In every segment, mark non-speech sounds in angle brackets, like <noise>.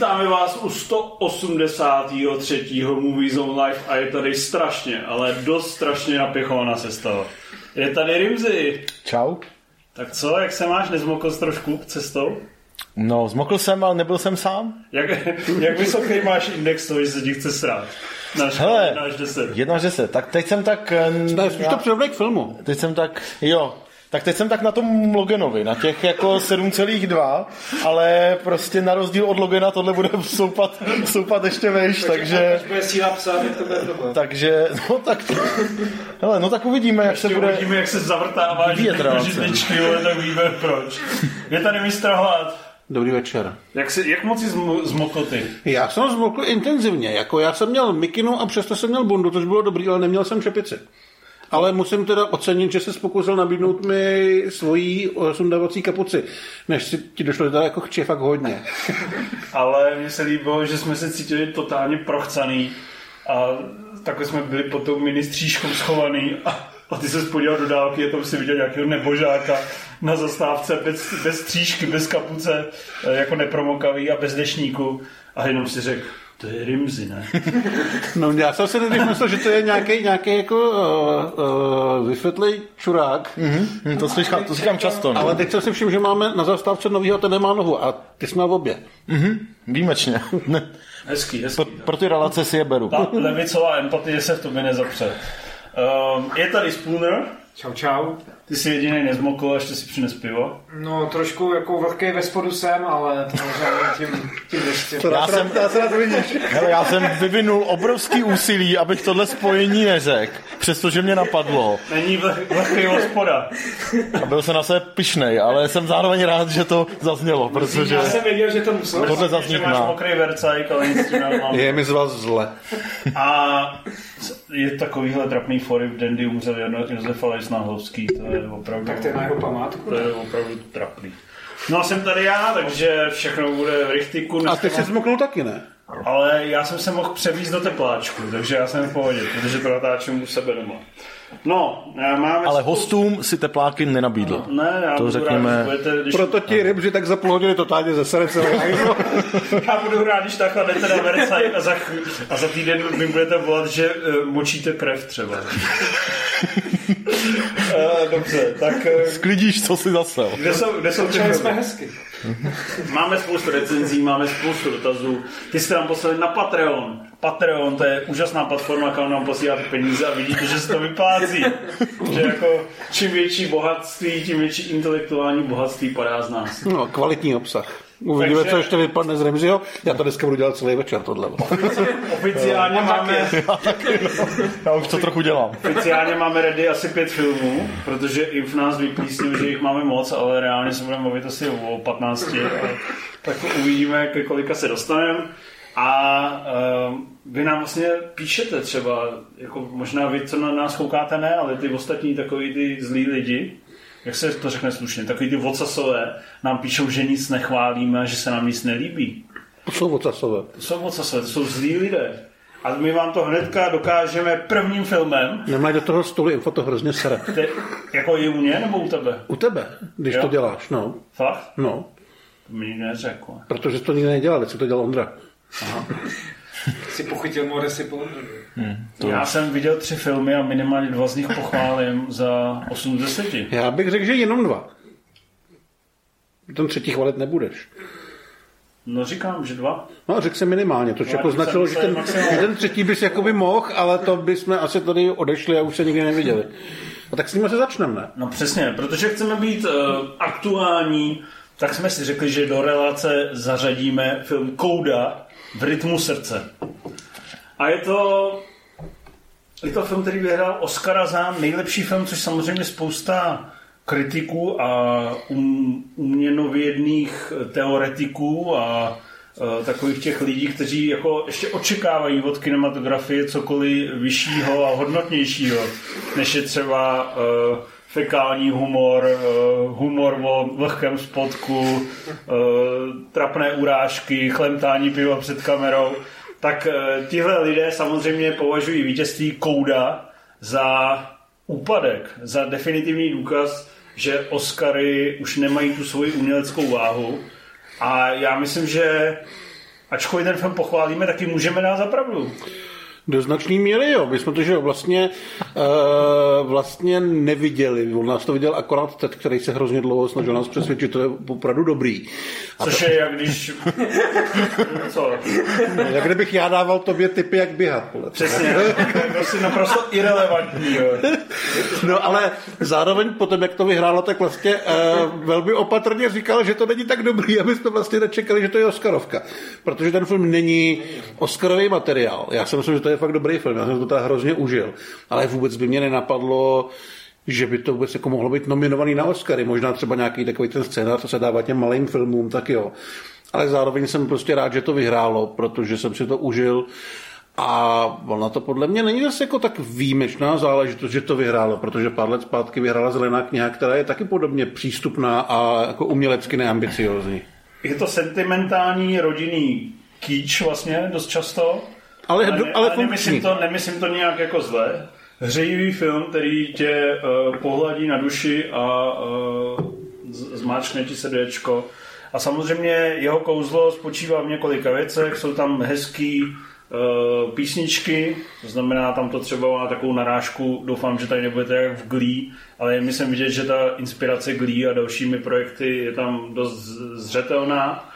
Vítáme vás u 183. Movie Zone Live a je tady strašně, ale dost strašně napěchovaná sestava. Je tady Rimzy. Čau. Tak co, jak se máš? Nezmokl jsi trošku cestou? No, zmokl jsem, ale nebyl jsem sám. Jak, <laughs> jak vysoký máš index toho, že se ti chce srát? Na Hele, 1 až 10. 1 až 10. Tak teď jsem tak... eh, Ne, spíš to přirovnej k filmu. Teď jsem tak, jo, tak teď jsem tak na tom Loganovi, na těch jako 7,2, ale prostě na rozdíl od Logana tohle bude <laughs> soupat, soupat ještě vejš, takže, Až bude síla psa, tak to bude problém. takže, no tak, hele, no tak uvidíme, jak se Ještě bude, uvidíme, jak se zavrtává židličky, ale tak víme proč. Je tady mistr Hlad. Dobrý večer. Jak, si, jak moc jsi zmo- zmokl ty? Já jsem zmokl intenzivně, jako já jsem měl mikinu a přesto jsem měl bundu, což bylo dobrý, ale neměl jsem čepici. Ale musím teda ocenit, že se pokusil nabídnout mi svoji sundavací kapuci, než si ti došlo teda jako chči fakt hodně. <laughs> Ale mně se líbilo, že jsme se cítili totálně prochcaný a takhle jsme byli pod tou ministříškou schovaný a, a ty se podíval do dálky a tam si viděl nějakého nebožáka na zastávce bez, bez střížky, bez kapuce, eh, jako nepromokavý a bez dešníku a jenom si řekl, to je Rimzy, ne? <laughs> No já jsem si nejdřív myslel, že to je nějaký, nějaký jako uh, uh, vysvětlej čurák, Hm, to slychám, to říkám často, no. ale teď jsem si všiml, že máme na zastávce novýho, ten nemá nohu a ty jsme v obě. výjimečně. Ne, <laughs> Hezký, hezký. pro, pro ty relace si je beru. Ta levicová empatie se v tobě nezapře. Um, je tady Spooner, Čau, čau. Ty jsi jediný nezmokl, ještě si přines pivo. No trošku jako vlhký ve spodu jsem, ale to možná tím, tím deštěm. Já jsem, Já se na to vidíš. hele, já jsem vyvinul obrovský úsilí, abych tohle spojení neřekl, přestože mě napadlo. Není vlh- vlhký hospoda. A byl jsem na sebe pišnej, ale jsem zároveň rád, že to zaznělo, protože Já jsem věděl, že to muselo. tohle zaznít máš má. mokrý vercajk, ale nic. Je mi z vás zle. A je takovýhle trapný fory v Dandy umřel Jan- Josef Aleš Náhlovský, to je opravdu, Tak to je na jeho památku. to je opravdu trapný. No a jsem tady já, takže všechno bude v richtiku. A ty jsi mám- zmoknul taky, ne? Ale já jsem se mohl převízt do tepláčku, takže já jsem v pohodě, protože to natáčím u sebe doma. No, máme... Ale spoustu- hostům si tepláky nenabídl. Ne, já To budu řekněme- rád, když budete, když... Proto ti rybři tak za půl hodiny totálně celý <laughs> hajzl. Já budu rád, když takhle jdete na Versailles a za, chv- a za týden mi budete volat, že uh, močíte krev třeba. Uh, dobře, tak uh, Sklidíš, co si zasel. kde jsou, kde jsou Začali jsme hezky. Máme spoustu recenzí, máme spoustu dotazů. Ty jste nám poslali na Patreon. Patreon, to je úžasná platforma, kam nám posíláte peníze a vidíte, že se to vyplácí. že jako čím větší bohatství, tím větší intelektuální bohatství padá z nás. No, kvalitní obsah. Uvidíme, Takže- co ještě vypadne z Remziho. Já to dneska budu dělat celý večer, tohle. Oficiálně máme, <laughs> Já už to trochu dělám. oficiálně máme ready asi pět filmů, protože i v nás vyplísnil, že jich máme moc, ale reálně se budeme mluvit asi o 15. A tak uvidíme, ke kolika se dostaneme. A uh, vy nám vlastně píšete třeba, jako možná vy, co na nás koukáte, ne, ale ty ostatní takový ty zlí lidi, jak se to řekne slušně, takový ty vocasové nám píšou, že nic nechválíme, že se nám nic nelíbí. To jsou ocasové. To jsou vocasové, to jsou zlí lidé. A my vám to hnedka dokážeme prvním filmem, Nemají do toho stolu info, to hrozně sere. Te, jako je u mě nebo u tebe? U tebe, když Jo. to děláš, no. Fakt? No, To mi nikdo neřekl. protože to nikdy nedělal, co to dělal Ondra. <laughs> Si pochytil Moresy po Já jsem viděl tři filmy a minimálně dva z nich pochválím za 8 z 10. Já bych řekl, že jenom dva. Ten třetí chvalit nebudeš. No říkám, že dva. No řekl jsem minimálně, to jako jsem značilo, že ten, ten třetí bys jakoby mohl, ale to bychom asi tady odešli a už se nikdy neviděli. A tak s ním se začneme, ne? No přesně, protože chceme být uh, aktuální, tak jsme si řekli, že do relace zařadíme film Kouda v rytmu srdce. A je to, je to film, který vyhrál Oscara za nejlepší film, což samozřejmě spousta kritiků a um, uměnovědných teoretiků a eh, takových těch lidí, kteří jako ještě očekávají od kinematografie cokoliv vyššího a hodnotnějšího, než je třeba uh, fekální humor, uh, humor o vlhkém spodku, uh, trapné urážky, chlemtání piva před kamerou, tak uh, tihle lidé samozřejmě považují vítězství Kouda za úpadek, za definitivní důkaz, že Oscary už nemají tu svoji uměleckou váhu A já myslím, že ačkoliv ten film pochválíme, taky můžeme dát za pravdu. Do značný míry, jo. My jsme to, že vlastně, uh, vlastně neviděli. On nás to viděl akorát teď, který se hrozně dlouho snažil nás přesvědčit, že to je opravdu dobrý. A Což je jak když... <laughs> Co? Jak kdybych já dával tobě typy, jak běhat. Podle. Přesně. Prostě naprosto irrelevantní. Jo. No ale zároveň potom, jak to vyhrálo, tak vlastně uh, velmi opatrně říkal, že to není tak dobrý, aby jsme vlastně nečekali, že to je Oscarovka. Protože ten film není Oscarový materiál. Já si myslím, že to je fakt dobrý film, já jsem to teda hrozně užil. Ale vůbec by mě nenapadlo, že by to vůbec jako mohlo být nominovaný na Oscary. Možná třeba nějaký takový ten scénář, co se dává těm malým filmům, tak jo. Ale zároveň jsem prostě rád, že to vyhrálo, protože jsem si to užil. A ona to podle mě není zase jako tak výjimečná záležitost, že to vyhrálo, protože pár let zpátky vyhrála Zelená kniha, která je taky podobně přístupná a jako umělecky neambiciozní. Je to sentimentální rodinný kýč vlastně dost často. Ale, Ale, ale ale nemyslím, to, nemyslím to nějak jako zle. Hřejivý film, který tě uh, pohladí na duši a uh, zmáčkne ti srdéčko. A samozřejmě jeho kouzlo spočívá v několika věcech. Jsou tam hezký uh, písničky, to znamená, tam to třeba má takovou narážku, doufám, že tady nebudete jak v Glee, ale je myslím vidět, že ta inspirace Glee a dalšími projekty je tam dost zřetelná.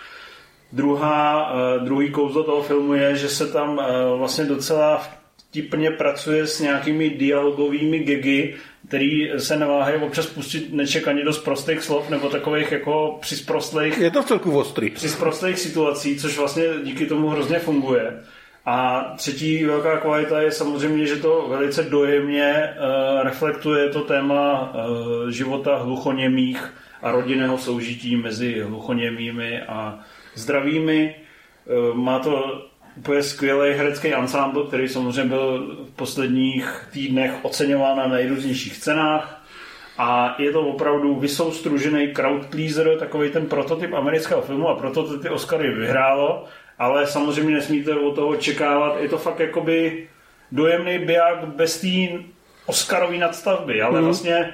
Druhá, uh, druhý kouzlo toho filmu je, že se tam uh, vlastně docela vtipně pracuje s nějakými dialogovými gegy, který se neváhají občas pustit nečekaně dost prostých slov nebo takových jako přisprostlých je to v celku ostrý. při prostých situací, což vlastně díky tomu hrozně funguje. A třetí velká kvalita je samozřejmě, že to velice dojemně uh, reflektuje to téma uh, života hluchoněmých a rodinného soužití mezi hluchoněmými a zdravými. Uh, má to úplně skvělý herecký ansámbl, který samozřejmě byl v posledních týdnech oceňován na nejrůznějších cenách. A je to opravdu vysoustružený crowd pleaser, takový ten prototyp amerického filmu a proto to ty Oscary vyhrálo, ale samozřejmě nesmíte od toho očekávat, je to fakt jakoby dojemný biják bez té Oscarový nadstavby, ale Mhm. vlastně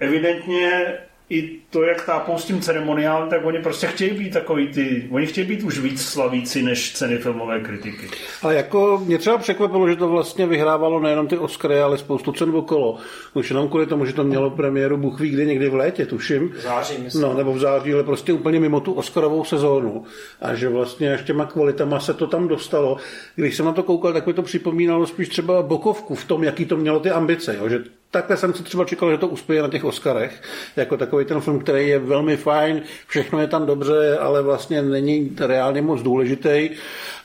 evidentně i to, jak tápou s tím ceremoniálem, tak oni prostě chtějí být takový ty, oni chtějí být už víc slavíci než ceny filmové kritiky. Ale jako mě třeba překvapilo, že to vlastně vyhrávalo nejenom ty Oscary, ale spoustu cen okolo. Už jenom kvůli tomu, že to mělo premiéru Bůh ví kdy někdy v létě, tuším. V září, myslím. No, nebo v září, ale prostě úplně mimo tu Oscarovou sezónu. A že vlastně až těma kvalitama se to tam dostalo. Když jsem na to koukal, tak mi to připomínalo spíš třeba Bokovku v tom, jaký to mělo ty ambice. Jo? Že takhle jsem si třeba čekal, že to uspěje na těch Oscarech, jako takový ten film, který je velmi fajn, všechno je tam dobře, ale vlastně není reálně moc důležitý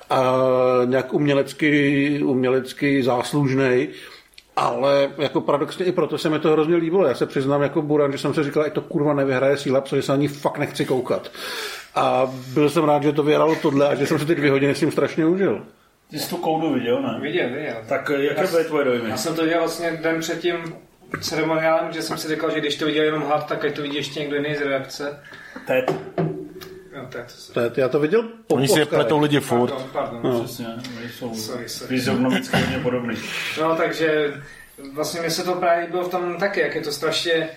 a nějak umělecky, umělecky záslužný. Ale jako paradoxně i proto se mi to hrozně líbilo. Já se přiznám jako Buran, že jsem si říkal, ať to kurva nevyhraje síla, protože se na ní fakt nechci koukat. A byl jsem rád, že to vyhrálo tohle a že jsem se ty dvě hodiny s tím strašně užil. Ty jsi tu koudu viděl, ne? Viděl, viděl. Tak eh, jaké byly tvoje dojmy? Já jsem to viděl vlastně den před tím ceremoniálem, že jsem si říkal, že když to viděl jenom hlad, tak ať to vidí ještě někdo jiný z reakce. Ted. Jo. To je, já to viděl po Oni si je pletou lidi furt. Pardon, pardon. No. Přesně, oni jsou Sorry, sorry. fyziognomicky hodně podobný. No, takže vlastně mi se to právě bylo v tom taky, jak je to strašně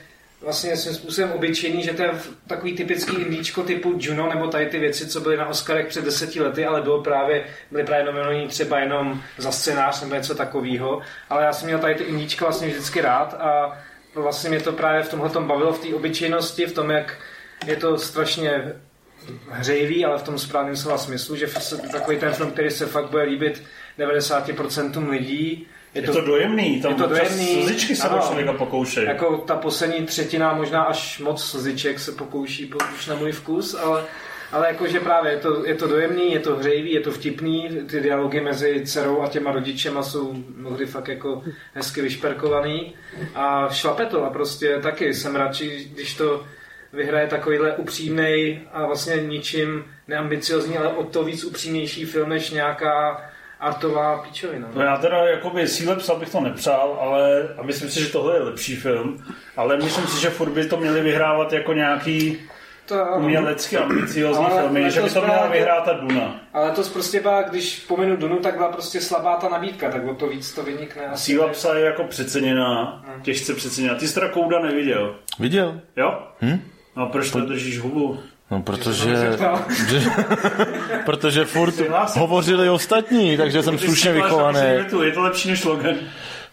vlastně svým způsobem obyčejný, že to je takový typický indíčko typu Juno, nebo tady ty věci, co byly na Oscarech před deseti lety, ale bylo právě, byly právě nominovaní třeba jenom za scénář nebo něco takového. Ale já jsem měl tady ty indíčka vlastně vždycky rád a vlastně mě to právě v tomhle bavilo v té obyčejnosti, v tom, jak je to strašně hřejivý, ale v tom správném slova smyslu, že takový ten film, který se fakt bude líbit 90% lidí. Je to dojemný, tam Je to dojemný, slzičky se ano. člověka pokoušejí. Jako ta poslední třetina, možná až moc slziček se pokouší po- už na můj vkus, ale, ale jakože právě je to, je to dojemný, je to hřejivý, je to vtipný, ty dialogy mezi dcerou a těma rodičema jsou mnohdy fakt jako hezky vyšperkovaný a šlape to a prostě taky jsem radši, když to vyhraje takovýhle upřímnej a vlastně ničím neambiciozní, ale o to víc upřímnější film než nějaká artová píčovina. No já teda jakoby síle psa bych to nepřál, ale a myslím si, že tohle je lepší film, ale myslím si, že furt by to měli vyhrávat jako nějaký To, umělecky ambiciozní Ale filmy, že by to měla vyhrát ta Duna. Ale to prostě byla, když pomenu Dunu, tak byla prostě slabá ta nabídka, tak o to víc to vynikne. asi. Síla psa je jako přeceněná, těžce přeceněná. Ty jsi teda Kouda neviděl, Viděl? jo? Hm? No a proč to držíš hubu? No, protože, že, <laughs> protože furt hovořili ostatní, takže jsem slušně vychovaný. Je to lepší než Logan.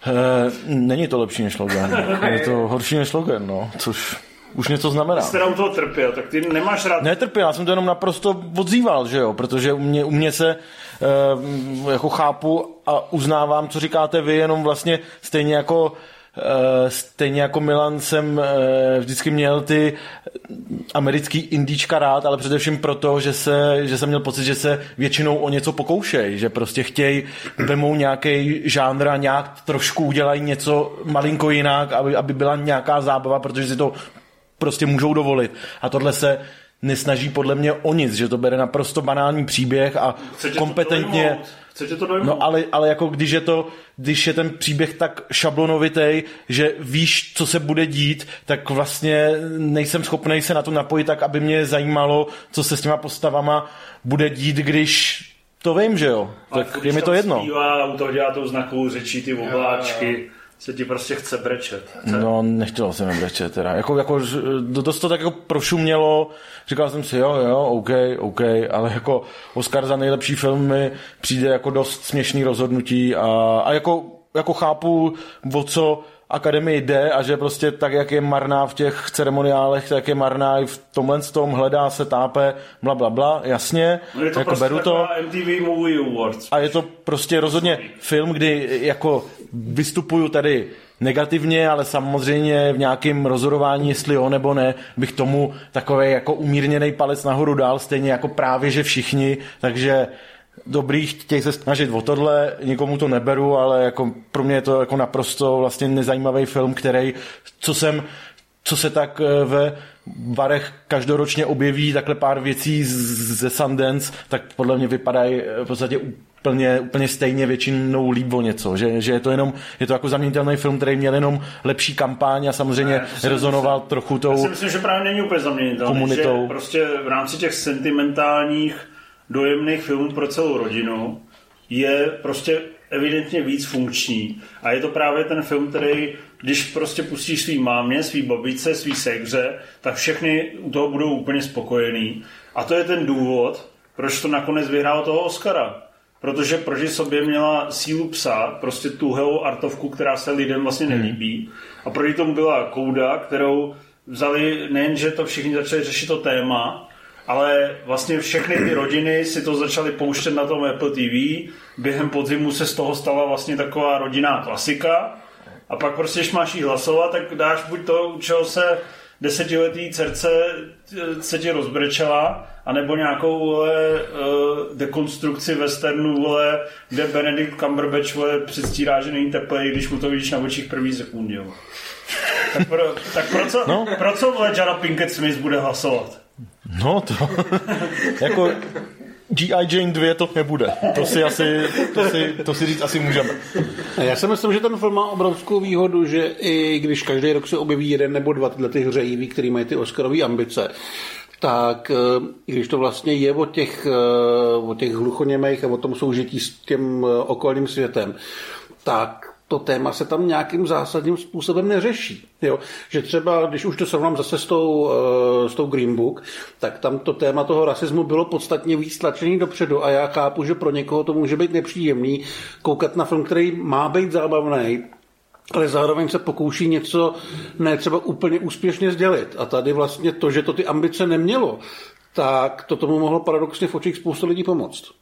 Eh, není to lepší než Logan. Je to <laughs> horší než Logan, no, což už něco znamená. Jsi teda u toho trpěl, tak ty nemáš rád Netrpěl, já jsem to jenom naprosto odzýval, že jo, protože u mě, u mě se e, jako chápu a uznávám, co říkáte vy, jenom vlastně stejně jako stejně jako Milan jsem e, vždycky měl ty americký indíčka rád, ale především proto, že, se, že jsem měl pocit, že se většinou o něco pokoušej, že prostě chtějí, vemou nějaký žánr a nějak trošku udělají něco malinko jinak, aby, aby byla nějaká zábava, protože si to prostě můžou dovolit. A tohle se nesnaží podle mě o nic, že to bere naprosto banální příběh a tě to kompetentně... dojmout. Chce tě to dojmout. No ale, ale jako když je to, když je ten příběh tak šablonovitý, že víš, co se bude dít, tak vlastně nejsem schopný se na to napojit tak, aby mě zajímalo, co se s těma postavama bude dít, když to vím, že jo. Tak je mi to jedno. Zpívá, u toho dělá tou znakovou řečí ty obláčky, se ti prostě chce brečet. Chce. No, nechtěl jsem brečet teda. Jako, jako, že- dost to tak jako prošumělo, říkal jsem si, jo, jo, OK, OK, ale jako Oscar za nejlepší film mi přijde jako dost směšný rozhodnutí a, a jako, jako chápu, o co akademii jde a že prostě tak, jak je marná v těch ceremoniálech, tak je marná i v tomhle tom, hledá se, tápe, bla, bla, bla, jasně, No je to jako prostě beru to. MTV Movie Awards. A je to prostě rozhodně film, kdy jako vystupuju tady negativně, ale samozřejmě v nějakém rozhodování, jestli jo nebo ne, bych tomu takový jako umírněný palec nahoru dal, stejně jako právě, že všichni, takže dobrý, chtějí se snažit o tohle, nikomu to neberu, ale jako pro mě je to jako naprosto vlastně nezajímavý film, který, co jsem, co se tak eh, ve varech každoročně objeví takhle pár věcí ze Sundance, tak podle mě vypadají eh, v podstatě úplně, úplně stejně většinou líp o něco, že, že je to jenom, je to jako zaměnitelný film, který měl jenom lepší kampaň a samozřejmě Ne, rezonoval trochu Já tou, si myslím, že právě není úplně zaměnitelný. Komunitou. Že prostě v rámci těch sentimentálních, dojemných filmů pro celou rodinu je prostě evidentně víc funkční. A je to právě ten film, který, když prostě pustíš svý mámě, svý babičce, svý segře, tak všechny u toho budou úplně spokojení. A to je ten důvod, proč to nakonec vyhrálo toho Oscara. Protože proti sobě měla sílu psa, prostě tuhou artovku, která se lidem vlastně nelíbí. A proti tomu byla kouda, kterou vzali, nejen, že to všichni začali řešit to téma, ale vlastně všechny ty rodiny si to začaly pouštět na tom Apple TV. Během podzimu se z toho stala vlastně taková rodinná klasika. A pak prostě, když máš jí hlasovat, tak dáš buď to, u čeho se desetiletý dcerce eh, se ti rozbrečela, anebo nějakou vole, eh, dekonstrukci westernu, vole, kde Benedict Cumberbatch vole, předstírá, že není teplej, když mu to vidíš na očích první sekundě. Tak pro, tak pro co, no? pro co vole, Jara Pinkett Smith bude hlasovat? No to, jako G.I. Jane 2 to nebude. To si asi, to si, to si říct asi můžeme. Já si myslím, že ten film má obrovskou výhodu, že i když každý rok se objeví jeden nebo dva tyhle ty hřejivý, který mají ty Oscarové ambice, tak eh, i když to vlastně je o těch, eh, o těch hluchoněmejch a o tom soužití s tím eh, okolním světem, tak to téma se tam nějakým zásadním způsobem neřeší. Jo? Že třeba, když už to srovnám zase s tou, eh, s tou Green Book, tak tam to téma toho rasismu bylo podstatně víc tlačený dopředu a já chápu, že pro někoho to může být nepříjemný koukat na film, který má být zábavný, ale zároveň se pokouší něco ne třeba úplně úspěšně sdělit. A tady vlastně to, že to ty ambice nemělo, tak to tomu mohlo paradoxně v očích spoustu lidí pomoct.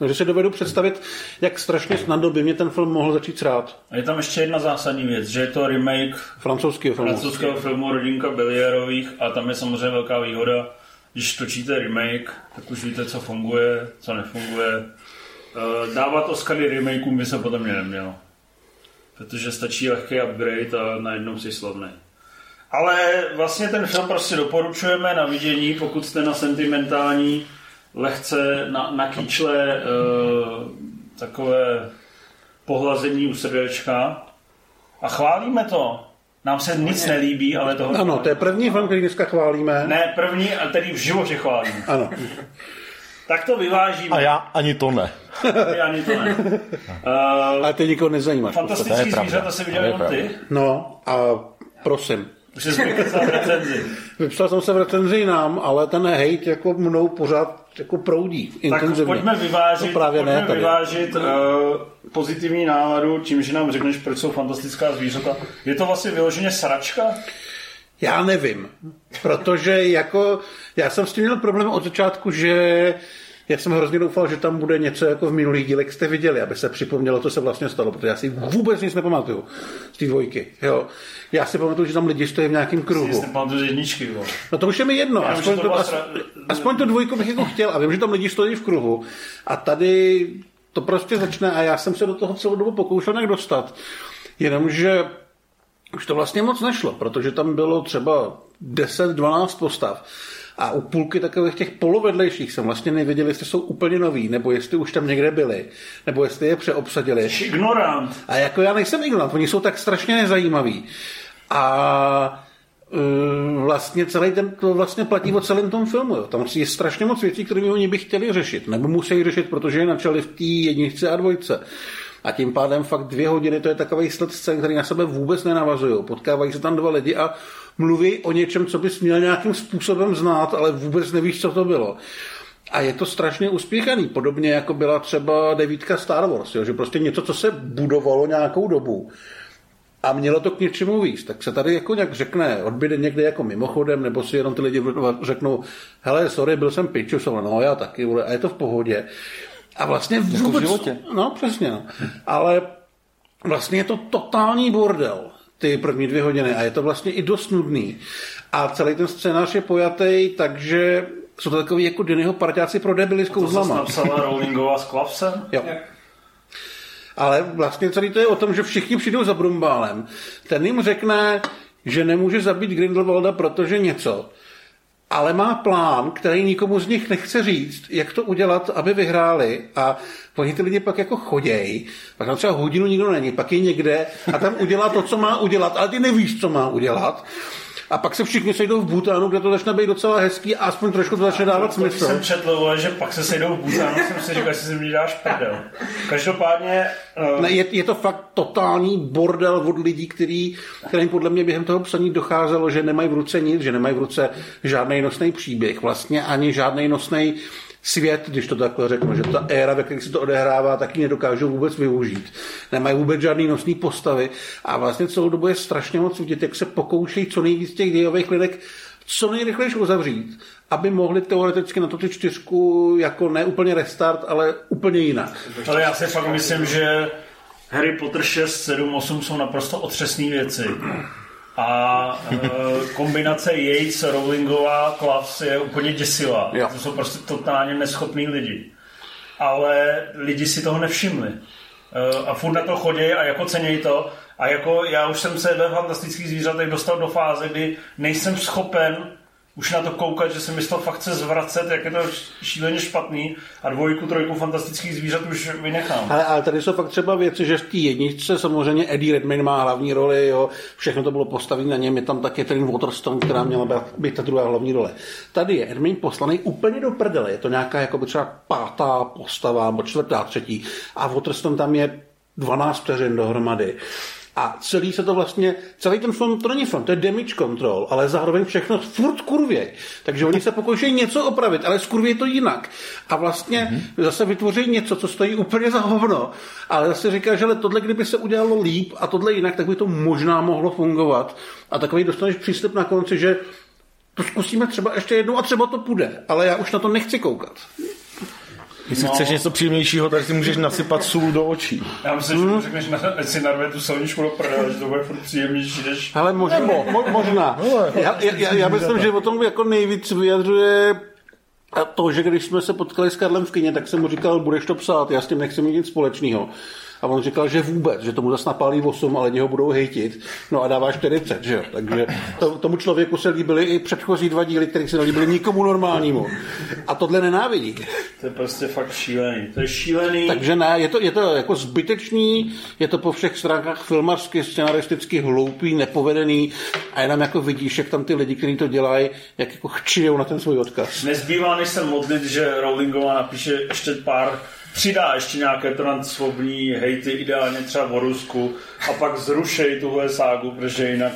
Takže si dovedu představit, jak strašně snadno by mě ten film mohl začít srát. A je tam ještě jedna zásadní věc, že je to remake Francouzského filmu. francouzského filmu Rodinka Beliérových a tam je samozřejmě velká výhoda, když točíte remake, tak už víte, co funguje, co nefunguje. Eh, Dávat Oscary remakeům by se potom mě nemělo. Protože stačí lehký upgrade a najednou si slavný. Ale vlastně ten film prostě doporučujeme na vidění, pokud jste na sentimentální, lehce na, na kýčle e, takové pohlazení u srdečka. A chválíme to. Nám se nic nelíbí, ale toho... Ano, to je první film, který dneska chválíme. Ne, první, a který v životě chválím. Ano. Tak to vyvážíme. A já ani to ne. Já ani to ne. Uh, <laughs> Ale ty nikoho nezajímáš. Fantastický zvířata si viděl jenom ty. No a prosím. Už jsi vykecal v recenzi. Vypsal jsem se v recenzi nám, ale ten hate jako mnou pořád jako proudí Tak intenzivně. pojďme vyvážit, To právě pojďme ne tady. vyvážit uh, pozitivní náladu tím, že nám řekneš, proč jsou fantastická zvířata. Je to vlastně vyloženě sračka? Já nevím, protože jako, já jsem s tím měl problém od začátku, že já jsem hrozně doufal, že tam bude něco jako v minulých dílech jste viděli, aby se připomnělo, co se vlastně stalo, protože já si vůbec nic nepamatuju z té dvojky. Jo. Já si pamatuju, že tam lidi stojí v nějakém kruhu. nepamatuju z jedničky. Jo. No to už je mi jedno, Já aspoň to to, byla as, sra- aspoň tu dvojku bych jako chtěl a vím, že tam lidi stojí v kruhu a tady to prostě začne a já jsem se do toho celou dobu pokoušel nějak dostat. Jenomže už to vlastně moc nešlo, protože tam bylo třeba 10-12 postav. A u půlky takových těch polovedlejších jsem vlastně nevěděl, jestli jsou úplně noví, nebo jestli už tam někde byli, nebo jestli je přeobsadili. Jsi ignorant. A jako já nejsem ignorant, oni jsou tak strašně nezajímaví. A uh, vlastně celý ten, to vlastně platí o celém tom filmu. Jo. Tam je strašně moc věcí, které oni by chtěli řešit, nebo musí řešit, protože je načali v té jedničce a dvojce. A tím pádem fakt dvě hodiny, to je takový sled scén, který na sebe vůbec nenavazují. Potkávají se tam dva lidi a mluví o něčem, co bys měl nějakým způsobem znát, ale vůbec nevíš, co to bylo. A je to strašně uspěchaný, podobně jako byla třeba devítka Star Wars, jo? že prostě něco, co se budovalo nějakou dobu a mělo to k něčemu víc, tak se tady jako nějak řekne, odbyde někde jako mimochodem, nebo si jenom ty lidi řeknou, hele, sorry, byl jsem piču, jsem, no já taky, vole, a je to v pohodě. A vlastně vůbec... životě. No, přesně, no. Ale vlastně je to totální bordel, ty první dvě hodiny a je to vlastně i dost nudný. A celý ten scénář je pojatý, takže jsou to takový jako Dennyho parťáci pro debily s To zase kouzlama. napsala Rowlingová s Klavsem. <laughs> Jo. Ale vlastně celý to je o tom, že všichni přijdou za Brumbálem. Ten jim řekne, že nemůže zabít Grindelwalda, protože něco. Ale má plán, který nikomu z nich nechce říct, jak to udělat, aby vyhráli. A oni ty lidi pak jako chodějí, pak tam třeba hodinu nikdo není, pak je někde a tam udělá to, co má udělat, ale ty nevíš, co má udělat. A pak se všichni sejdou v Bhutánu, kde to začne být docela hezký a aspoň trošku to začne dávat To, smysl. jsem četl, vole, že pak se sejdou v Bhutánu, jsem si říkal, že si mi dáš prdel. Každopádně... Uh, Ne, je, je to fakt totální bordel od lidí, který, kterým podle mě během toho psaní docházelo, že nemají v ruce nic, že nemají v ruce žádný nosný příběh, vlastně ani žádný nosný svět, když to takhle řeknu, že ta éra, ve které se to odehrává, taky nedokážou vůbec využít. Nemají vůbec žádný nosný postavy a vlastně celou dobu je strašně moc vidět, jak se pokoušejí co nejvíc těch dějových linek co nejrychlejší uzavřít, aby mohli teoreticky na to ty čtyřku jako ne úplně restart, ale úplně jinak. ale já si fakt myslím, že Harry Potter 6, 7, 8 jsou naprosto otřesné věci. A e, kombinace Yates, Rowlingová, Klavs je úplně děsivá. Jo. To jsou prostě totálně neschopní lidi. Ale lidi si toho nevšimli. E, a furt na to chodí a jako cenějí to. A jako já už jsem se ve fantastických zvířatech dostal do fáze, kdy nejsem schopen už na to koukat, že se mi toho fakt chce zvracet, jak je to šíleně špatný a dvojku, trojku fantastických zvířat už vynechám. Ale, ale tady jsou fakt třeba věci, že v té jedničce samozřejmě Eddie Redmayne má hlavní roli, jo, všechno to bylo postavené na něm, je tam taky ten Waterstone, která měla být, ta druhá hlavní role. Tady je Redmayne poslaný úplně do prdele, je to nějaká jako třeba pátá postava, nebo čtvrtá, třetí a Waterstone tam je 12 vteřin dohromady. A celý se to vlastně, celý ten film, to není film, to je damage control, ale zároveň všechno furt kurvě. Takže oni se pokoušejí něco opravit, ale skurvě to jinak. A vlastně mm-hmm. zase vytvoří něco, co stojí úplně za hovno. Ale zase říká, že ale tohle, kdyby se udělalo líp a tohle jinak, tak by to možná mohlo fungovat. A takový dostaneš příslip na konci, že to zkusíme třeba ještě jednou a třeba to půjde. Ale já už na to nechci koukat. Jestli no. chceš něco příjemnějšího, tak si můžeš nasypat sůl do očí. Já myslím, že mu řekneš, na, ať si narve tu silničku do prdele, že to bude furt příjemnější, než... Ale možná, mo, možná. Já, já, já, já myslím, že o tom jako nejvíc vyjadřuje a to, že když jsme se potkali s Karlem v kině, tak jsem mu říkal, budeš to psát, já s tím nechci mít nic společného. A on říkal, že vůbec, že tomu zase napálí 8, ale něho budou hejtit. No a dává 40, že jo. Takže to, tomu člověku se líbily i předchozí dva díly, které se nelíbily nikomu normálnímu. A tohle nenávidí. To je prostě fakt šílený. To je šílený. Takže ne, je to, je to jako zbytečný, je to po všech stránkách filmařsky, scenaristicky hloupý, nepovedený a jenom jako vidíš, jak tam ty lidi, kteří to dělají, jak jako chčijou na ten svůj odkaz. Nezbývá, než se modlit, že Rowlingová napíše ještě pár přidá ještě nějaké transfobní hejty, ideálně třeba o Rusku, a pak zrušej tuhle ságu, protože jinak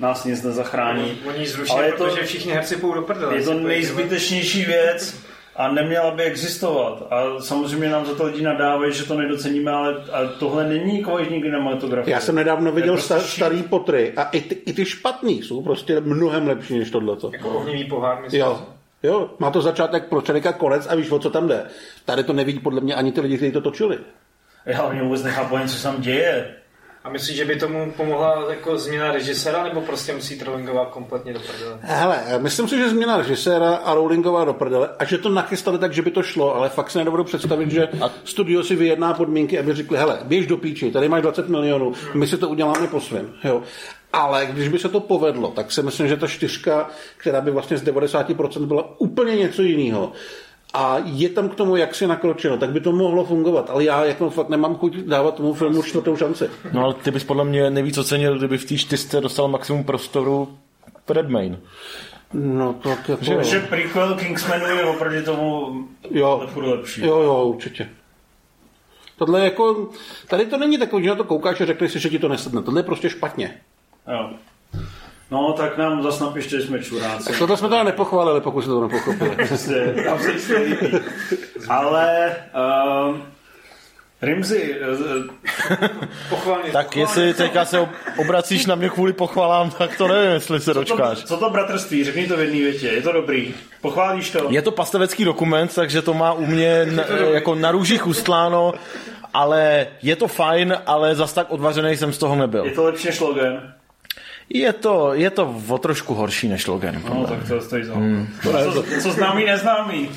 nás nic nezachrání. Oni zruší, Ale je to- protože všichni herci půjdou do prdele. Je to nejzbytečnější věc a neměla by existovat. A samozřejmě nám za to lidi nadávají, že to nedoceníme, ale, ale tohle není kvalitní kinematografie. Já jsem nedávno viděl prostě starý potry a i ty, i ty špatný jsou prostě mnohem lepší než tohleto. Jako ohnivý pohár, myslím. Jo, jo, má to začátek prostředek a konec a víš, o co tam jde. Tady to nevidí podle mě ani ty lidi, kteří to točili. Já hlavně vůbec nechápu co se tam děje. A myslíš, že by tomu pomohla jako změna režiséra, nebo prostě musí Trollingovat kompletně do prdele? Hele, myslím si, že změna režiséra a Rowlingová do prdele a že to nachystali tak, že by to šlo, ale fakt si nedovedu představit, že studio si vyjedná podmínky, aby řekli, hele, běž do píči, tady máš 20 milionů, my si to uděláme po svém. Jo. Ale když by se to povedlo, tak si myslím, že ta čtyřka, která by vlastně z 90% byla úplně něco jiného, a je tam k tomu jak si nakročeno, tak by to mohlo fungovat. Ale já jako fakt nemám chuť dávat tomu filmu čtvrtou šanci. No ale ty bys podle mě nejvíc ocenil, kdyby v té čtyřce dostal maximum prostoru Redmayne. No to jako... Že prequel Kingsmanu je oproti tomu Jo, lepší. jo, jo, určitě. Tohle jako, tady to není takový, že na to koukáš a řekli si, že ti to nesedne. Tohle je prostě špatně. Jo. No, tak nám zas napište, že jsme čuráci. Tohle jsme teda nepochválili, pokud jste to nepochopili. <laughs> Prostě, tam se vždycky líbí. Ale uh, Rimzi, uh, Pochválně. Tak jestli teďka se ob- obracíš na mě kvůli pochvalám, tak to nevím, jestli se co to, dočkáš. co to bratrství? Řekni to v jedné větě. Je to dobrý. Pochválíš to? Je to pastevecký dokument, takže to má u mě na, jako na růžích ustláno, ale je to fajn, ale zas tak odvařený jsem z toho nebyl. Je to lepší než Logan? Je to, je to o trošku horší než Logan. No, tak to stojí za hmm. co, co známý, neznámý.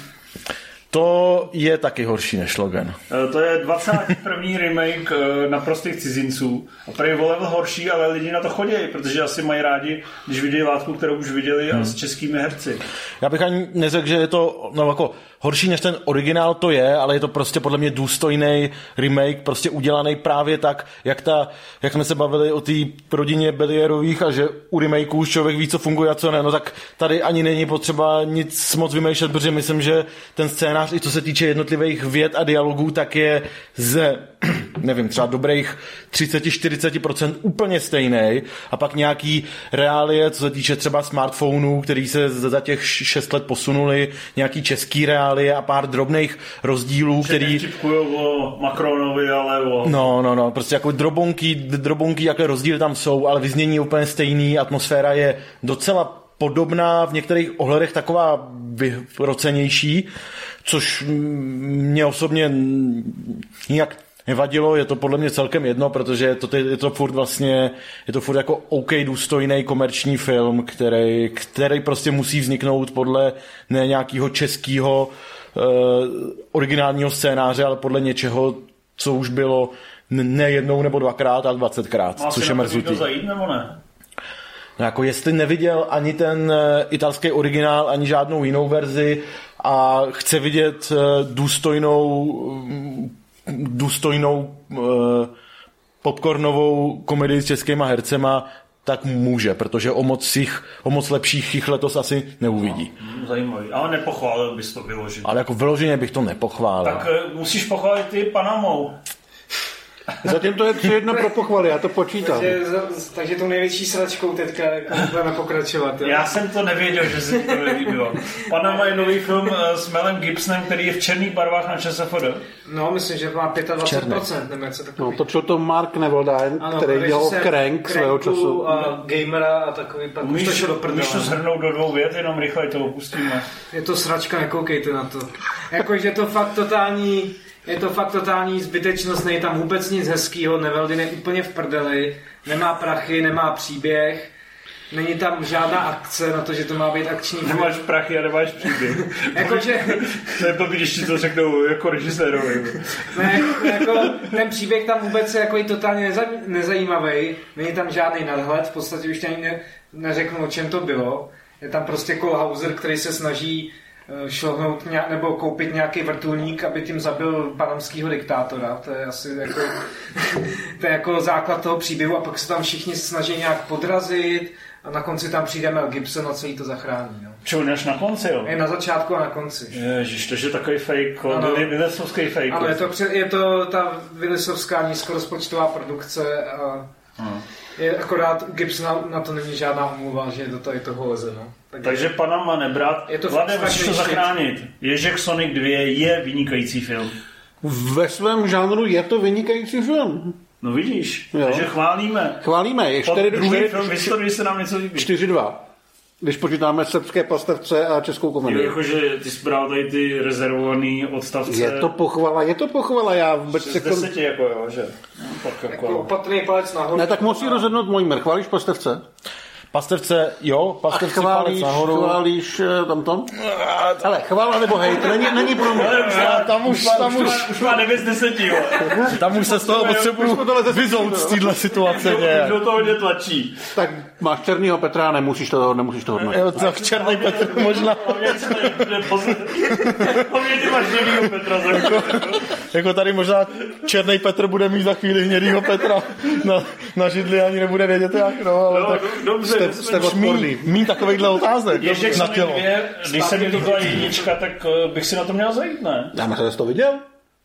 To je taky horší než Logan. Eh, To je 21. remake eh, na prostých cizinců. A o level horší, ale lidi na to chodí, protože asi mají rádi, když vidějí látku, kterou už viděli a s českými herci. Já bych ani neřekl, že je to no, jako horší než ten originál to je, ale je to prostě podle mě důstojný remake, prostě udělaný právě tak, jak, ta, jak jsme se bavili o té rodině Belierových a že u remakeů už člověk ví, co funguje a co ne, no tak tady ani není potřeba nic moc vymýšlet, protože myslím, že ten scénář, i co se týče jednotlivých věd a dialogů, tak je ze, <clears throat> nevím, třeba dobrých 30-40% úplně stejný a pak nějaký reálie, co se týče třeba smartphonů, který se za těch 6 let posunuli, nějaký český reálie a pár drobných rozdílů, který... Vtipkujou o Macronovi, ale o... No, no, no, prostě jako drobonky, drobonky, jaké rozdíly tam jsou, ale vyznění je úplně stejný, atmosféra je docela podobná, v některých ohledech taková vyhrocenější, což mě osobně nijak nevadilo, je to podle mě celkem jedno, protože je to, je to furt vlastně, je to furt jako OK důstojný komerční film, který, který prostě musí vzniknout podle ne nějakého českého uh, originálního scénáře, ale podle něčeho, co už bylo ne jednou nebo dvakrát, ale dvacetkrát, Má což je mrzutý. zajít, nebo ne? No jako jestli neviděl ani ten eh, italský originál, ani žádnou jinou verzi a chce vidět eh, důstojnou mm, důstojnou eh, popcornovou komedii s českýma hercema, tak může, protože o moc, jich, o moc lepších jich letos asi neuvidí. Hm, Zajímavý. Ale nepochválil bys to vyložit. Ale jako vyloženě bych to nepochválil. Tak eh, musíš pochválit ty Panamou. Zatím to je tři jedno pro pochvaly, já to počítám. Takže, takže tou největší sračkou teďka jako budeme pokračovat. Jo? Já jsem to nevěděl, že se to nelíbilo. Panama je nový film eh, s Melem Gibsonem, který je v černých barvách na ČSFD. No, myslím, že má 25%, nebo něco No, takového. točil to Mark Neville, který dělal Crank svého času. A gamera a takový, pak už to Umíš, šlo do umíš to prdele. zhrnout do dvou vět, jenom rychle to opustíme. Je to sračka, nekoukejte na to. Jakože je to fakt totální, je to fakt totální zbytečnost, není tam vůbec nic hezkýho, Neveldin je úplně v prdeli, nemá prachy, nemá příběh, není tam žádná akce na to, že to má být akční film. Nemáš prachy a nemáš příběh. <laughs> Jakože, To je blbý, když ti to řeknou jako režisérovi. ne, jako, ten příběh tam vůbec je jako i totálně neza, nezajímavý, není tam žádný nadhled, v podstatě už ani ne, neřeknu, o čem to bylo. Je tam prostě Kohlhauser, který se snaží šlohnout nějak, nebo koupit nějaký vrtulník, aby tím zabil panamského diktátora. To je asi jako, <laughs> to je jako základ toho příběhu a pak se tam všichni snaží nějak podrazit a na konci tam přijde Mel Gibson a celý to zachrání. No. Čo, než na konci, jo? Je na začátku a na konci. Ježiš, to je takový fake, Ano. Vilesovský fake. Ano, je to, je to ta Willisovská nízkorozpočtová produkce a Je akorát u Gibsona na to není žádná omluva, že do tady toho leze. No. Tak, Takže Panama nebrat. Je to Vlade, to zachránit. Ježek Sonic 2 je vynikající film. Ve svém žánru je to vynikající film. No vidíš, Jo. takže chválíme. Chválíme, je Pod 4 druhý film v historii se nám něco líbí. 4-2. Když počítáme srbské pastavce a českou komedii. Jakože ty jsi bral tady ty rezervovaný odstavce. Je to pochvala, je to pochvala, já vůbec z se kon... deseti, jako jo, že? No, tak jako, jako opatrný palec nahoru. Ne, tak musí rozhodnout můj mer. Chválíš pastavce? Pastevce, jo, A pastevci palec chválíš, nahoru. chválíš eh, tam to? Ale chvála nebo hejt, není, není pro mě. Ale už, má, tam už- tam už, už- má, už má 9 z 10, jo. Tam už se z toho potřebuju vyzout z téhle situace nějak. Kdo to hodně tlačí. Tak máš černýho Petra, nemusíš to, nemusíš to hodnotit. Jo, tak černý Petr možná. Ty máš živýho Petra za Jako tady možná černý Petr bude mít za chvíli hnědýho Petra na, na židli ani nebude vědět jak, no, ale No, tak dobře, Jste, jste odporný. mít takovýchhle otázek Ježek na tělo. 2, když se mi líbila jednička, tak eh, bych si na to měl zajít, ne? Já jsem to viděl?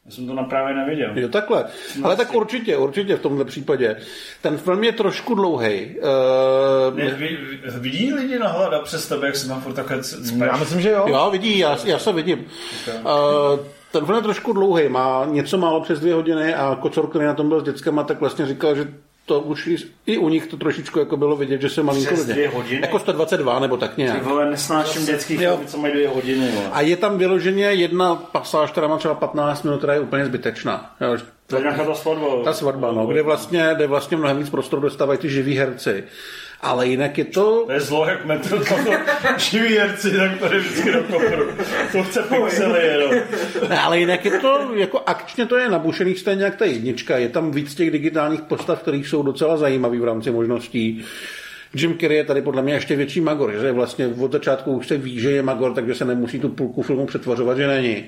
Já jsem to na právě neviděl. Jo, takhle. Ale tak určitě, určitě v tomhle případě. Ten film je trošku dlouhý. Uh, Ne, ví- ví- Vidí lidi na hlada přes tebe, jak se tam furt takhle cpeš? Já myslím, že jo. jo, vidí, já, já se vidím. Uh, ten film je trošku dlouhý, má něco málo přes dvě hodiny a Kocor, který na tom byl s dětskama, tak vlastně říkal, že to už i, u nich to trošičku jako bylo vidět, že se malinko hodiny? Jako 122 nebo tak Ty nějak. vole, nesnáším dětský Jo. filmy, co mají dvě hodiny, vole. A je tam vyloženě jedna pasáž, která má třeba 15 minut, která je úplně zbytečná. Jo, To je nějaká ta svatba. Ta svatba, no, kde vlastně, kde vlastně mnohem víc prostoru dostávají ty živí herci. Ale jinak je to... To je zlo, jak metro, to živí herci, tak to je vždycky do kopru. To chce pixely jenom. Ne, ale jinak je to, jako akčně to je nabušený stejně jak ta jednička. Je tam víc těch digitálních postav, které jsou docela zajímavý v rámci možností. Jim Carrey je tady podle mě ještě větší magor, že vlastně od začátku už se ví, že je magor, takže se nemusí tu půlku filmu přetvařovat, že není.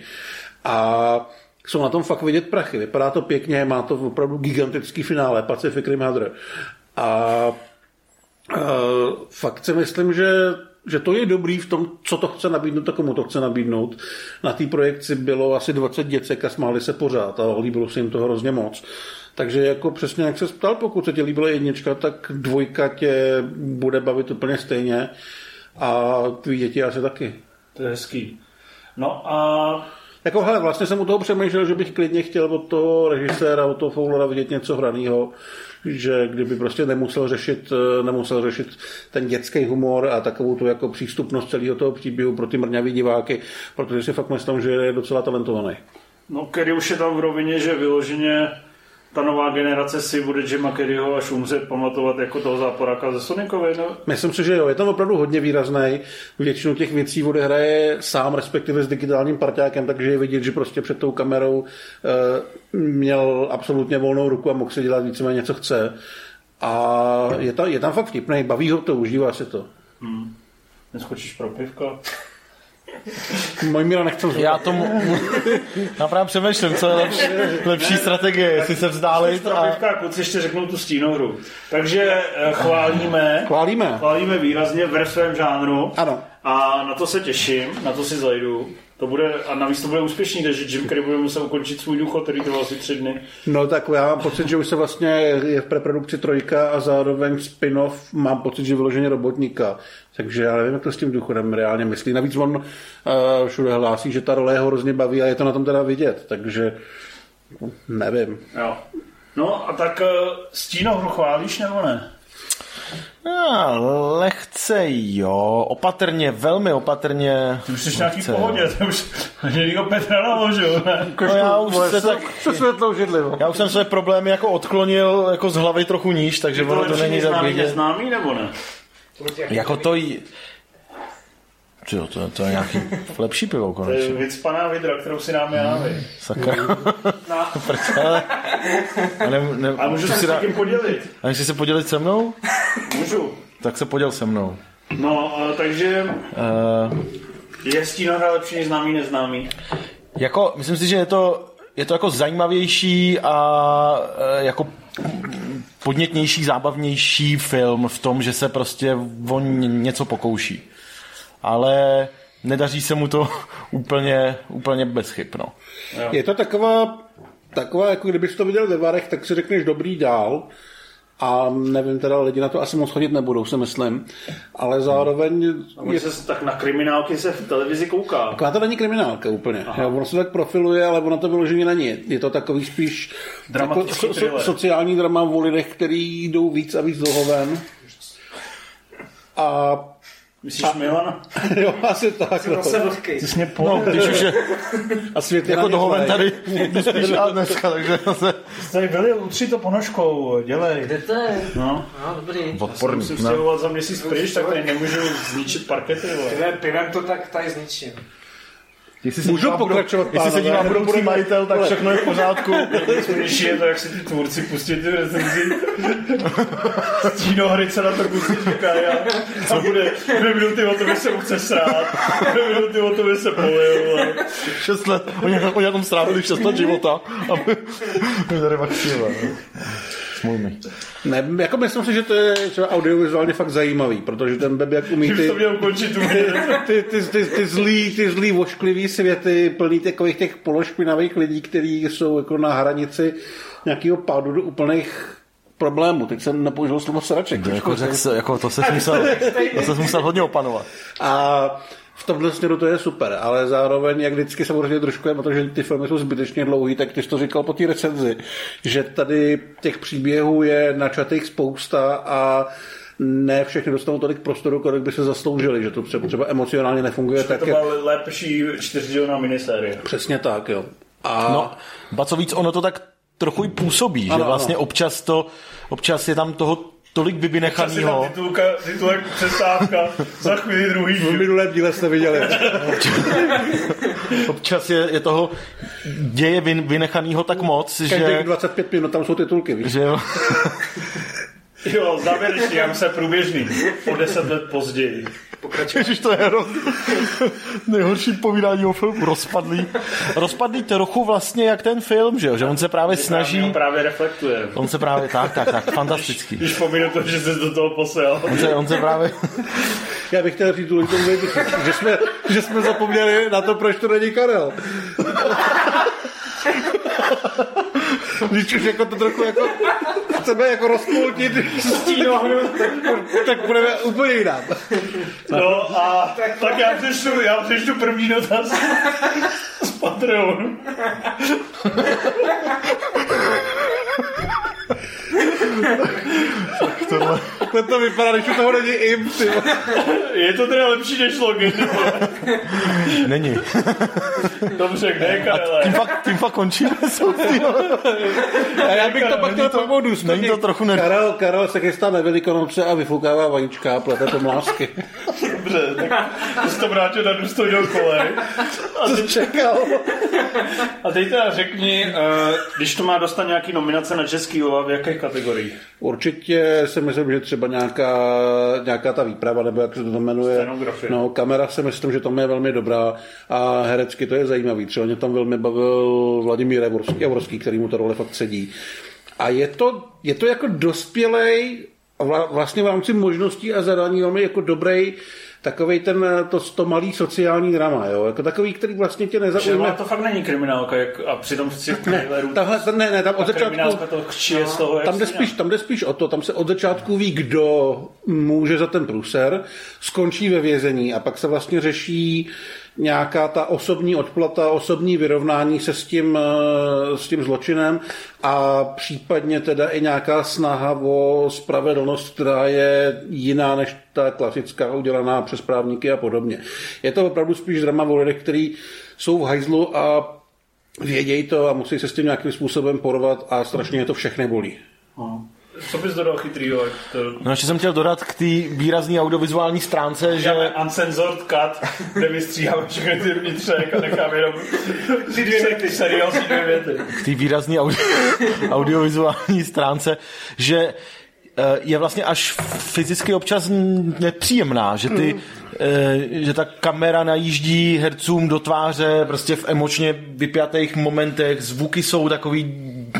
A jsou na tom fakt vidět prachy. Vypadá to pěkně, má to opravdu gigantický finále, Pacific Rim Hadr. A Uh, fakt si myslím, že, že to je dobrý v tom, co to chce nabídnout a komu to chce nabídnout. Na té projekci bylo asi 20 děcek a smáli se pořád a líbilo se jim to hrozně moc. Takže jako přesně jak se ptal, pokud se ti líbila jednička, tak dvojka tě bude bavit úplně stejně a tvý děti asi taky. To je hezký. No a Jako hele, vlastně jsem u toho přemýšlel, že bych klidně chtěl od toho režiséra, od toho Fowlera vidět něco hraného, že kdyby prostě nemusel řešit, eh, nemusel řešit ten dětský humor a takovou tu jako přístupnost celého toho příběhu pro ty mrňavý diváky, protože si fakt myslím, že je docela talentovaný. No, Kerry už je tam v rovině, že vyloženě ta nová generace si bude Jima Kerryho až umře pamatovat jako toho záporáka ze Sonicovi. No, Myslím si, že jo, je tam opravdu hodně výrazný. Většinu těch věcí odehraje sám, respektive s digitálním parťákem, takže je vidět, že prostě před tou kamerou e, měl absolutně volnou ruku a mohl si dělat víceméně, co chce. A je tam, je tam fakt vtipný, baví ho to, užívá si to. neskočíš pro pivko. Můj míra nechcem zvolit. Já tomu... <laughs> Já právě přemýšlím, co je lepší, lepší strategie, jestli se vzdálit a... pivka, kluci ještě řeknou tu stínohru. Takže eh, chválíme, Chválíme. chválíme výrazně ve svém žánru. Ano. A na to se těším, na to si zajdu. To bude, a navíc to bude úspěšný, takže Jim Carrey bude muset ukončit svůj důchod, který trval asi tři dny. No tak já mám pocit, že už se vlastně je v preprodukci trojka a zároveň spin-off mám pocit, že vyloženě robotníka. Takže já nevím, jak to s tím důchodem reálně myslí. Navíc on uh, všude hlásí, že ta role ho hrozně baví a je to na tom teda vidět. Takže nevím. Jo. No a tak eh, stínohru chválíš nebo ne? A, lehce jo, opatrně, velmi opatrně. Ty už jsi nějaký pohodě, ty už Želího Petra naložil, ne? No já už se tak... Co světlou židli, no. Já už jsem své problémy jako odklonil jako z hlavy trochu níž, takže ono to není tak známý, vidět. neznámý nebo ne? Jako to jí... Jo, to, to je nějaký <laughs> lepší pivo To je konečně. vycpaná vidra, kterou si dáme já, vy. Sakra. Na, <laughs> Ale, a ne, ne, A můžu se si s tím podělit? a jestli se podělit se mnou, Můžu. tak se poděl se mnou. No, takže Uh, je stínohra lepší než známý, neznámý. jako, myslím si, že je to, je to jako zajímavější a eh, jako podnětnější, zábavnější film v tom, že se prostě o ně- něco pokouší. Ale nedaří se mu to <laughs> úplně, úplně bez chyb, no. Je to taková, taková, jako kdybys to viděl ve varech, tak si řekneš dobrý dál. A nevím, teda lidi na to asi moc chodit nebudou, si myslím. Ale zároveň Je... je Se, tak na kriminálky se v televizi kouká. Taková to není kriminálka úplně. Jo, ono se tak profiluje, ale ono to vyloženě není. Je to takový spíš Dramatický jako so, thriller. sociální drama o lidech, který jdou víc a víc dlouho ven. A Myslíš Milana? <laughs> jo, asi tak. No. Zase vlhký. Ty jsi mě. No, když už je A svět jako dohoven tady, spíš já dneska, takže zase Tady byli, utři to ponožkou, dělej. Kde to je? No. No, dobrý. odporný. Musím No. stěhovat za měsíc pryč, tak tady nemůžu zničit parkety. Vole. Tyhle pivem to tak tady zničím. Jestli se Můžu dívá pokračovat, Jestli se pánové, dívá budoucí majitel, tak všechno je v pořádku. <laughs> Nejsměšnější je to, jak si ty tvůrci pustí ty recenzi. <laughs> Stínohry na to pustí, říká já. A bude dvě minuty o že se mu chce srát. Dvě minuty o že se polil. vole. Šest let, oni, oni na tom strávili šest let života. <laughs> A my, my tady maxíme. Smůj mi. Ne, jako myslím si, že to je třeba audiovizuálně fakt zajímavý, protože ten Beb jak umí ty, <laughs> ty, ty, ty, ty, zlý, ty zlý vošklivý světy, plný takových těch pološpinavých lidí, kteří jsou jako na hranici nějakého pádu do úplných problémů. Teď jsem nepoužil slovo sraček. Jako, řek jako to se <laughs> musel, to se musel hodně opanovat. A v tomhle směru to je super, ale zároveň, jak vždycky samozřejmě trošku je, protože ty filmy jsou zbytečně dlouhý, tak ty jsi to říkal po té recenzi, že tady těch příběhů je načatých spousta a ne všechny dostanou tolik prostoru, kolik by se zasloužili, že to třeba, třeba emocionálně nefunguje tak, To jak... lepší čtyřdílná minisérie. Přesně tak, jo. A No, ba co víc, ono to tak trochu i působí, Ano, že vlastně ano. občas to, občas je tam toho tolik tam vynechanýho. titulka, titulek přestávka, za chvíli druhý v díl. minulém díle jste viděli. <laughs> Občas je, je toho děje vyn, vynechanýho tak moc, Každých že, 25 minut tam jsou titulky, víš? že Jo, závěrečný, já se průběžný. O deset let později. Ježiš, to je hroz... <laughs> nejhorší povídání o filmu. Rozpadlý. Rozpadlý trochu vlastně jak ten film, že jo? Že on se právě snaží... On právě reflektuje. On se právě, tak, tak, tak, fantastický. Když pominu to, že jsi do toho posel. On se, on se právě... <laughs> Já bych chtěl říct důležitou věc, že jsme, že jsme zapomněli na to, proč to není Karel. <laughs> Když už jako to trochu jako chceme jako rozpoltit, tak budeme úplně jinak. No a tak já přečtu, já přečtu první dotaz z Patreonu. Takhle to vypadá, když u toho není im, ty. Je to teda lepší než login. Není. Dobře, kde je Karele? Tím fakt, tím fakt končíme. A já bych to pak chtěl to- pojmout není to trochu ne- Karel, Karel se chystá na Velikonoce a vyfukává vajíčka a plete to mlásky. Dobře, tak to jsi to vrátil na důstojnou kolej. <laughs> A teď, Čekal. a teď teda řekni, eh, když to má dostat nějaký nominace na český OVA, v kategoriích? Určitě si myslím, že třeba nějaká, nějaká ta výprava, nebo jak se to jmenuje. No, kamera si myslím, že tam je velmi dobrá a herecky to je zajímavý. Třeba mě tam velmi bavil Vladimír Javorský, který mu ta role fakt sedí. A je to, je to jako dospělej, vlastně v rámci možností a zadání velmi jako dobrý takovej ten, to, to malý sociální drama, jo? Jako takový, který vlastně tě nezaujme. to fakt není kriminálka, jak, a přitom těch trailerů Tahle, ne, ne, tam od začátku... to chčije z toho, jak Tam jde, spíš, tam jde spíš o to, tam se od začátku ví, kdo může za ten průser, skončí ve vězení a pak se vlastně řeší nějaká ta osobní odplata, osobní vyrovnání se s tím, eh, s tím zločinem a případně teda i nějaká snaha o spravedlnost, která je jiná než ta klasická udělaná přes právníky a podobně. Je to opravdu spíš drama o lidech, který jsou v hajzlu a vědějí to a musí se s tím nějakým způsobem porovat a strašně je to všechny bolí. No. Co bys dodal chytrýho? To... No ještě jsem chtěl dodat k té výrazné audiovizuální stránce, že... Děláme uncensored cut, kde vystříháme všechny ty vnitřek a necháme jenom ty dvě věty, seriózní dvě věty. k té výrazné audio, <laughs> audiovizuální stránce, že eh, je vlastně až fyzicky občas nepříjemná, že ty, eh, že ta kamera najíždí hercům do tváře prostě v emočně vypjatých momentech, zvuky jsou takový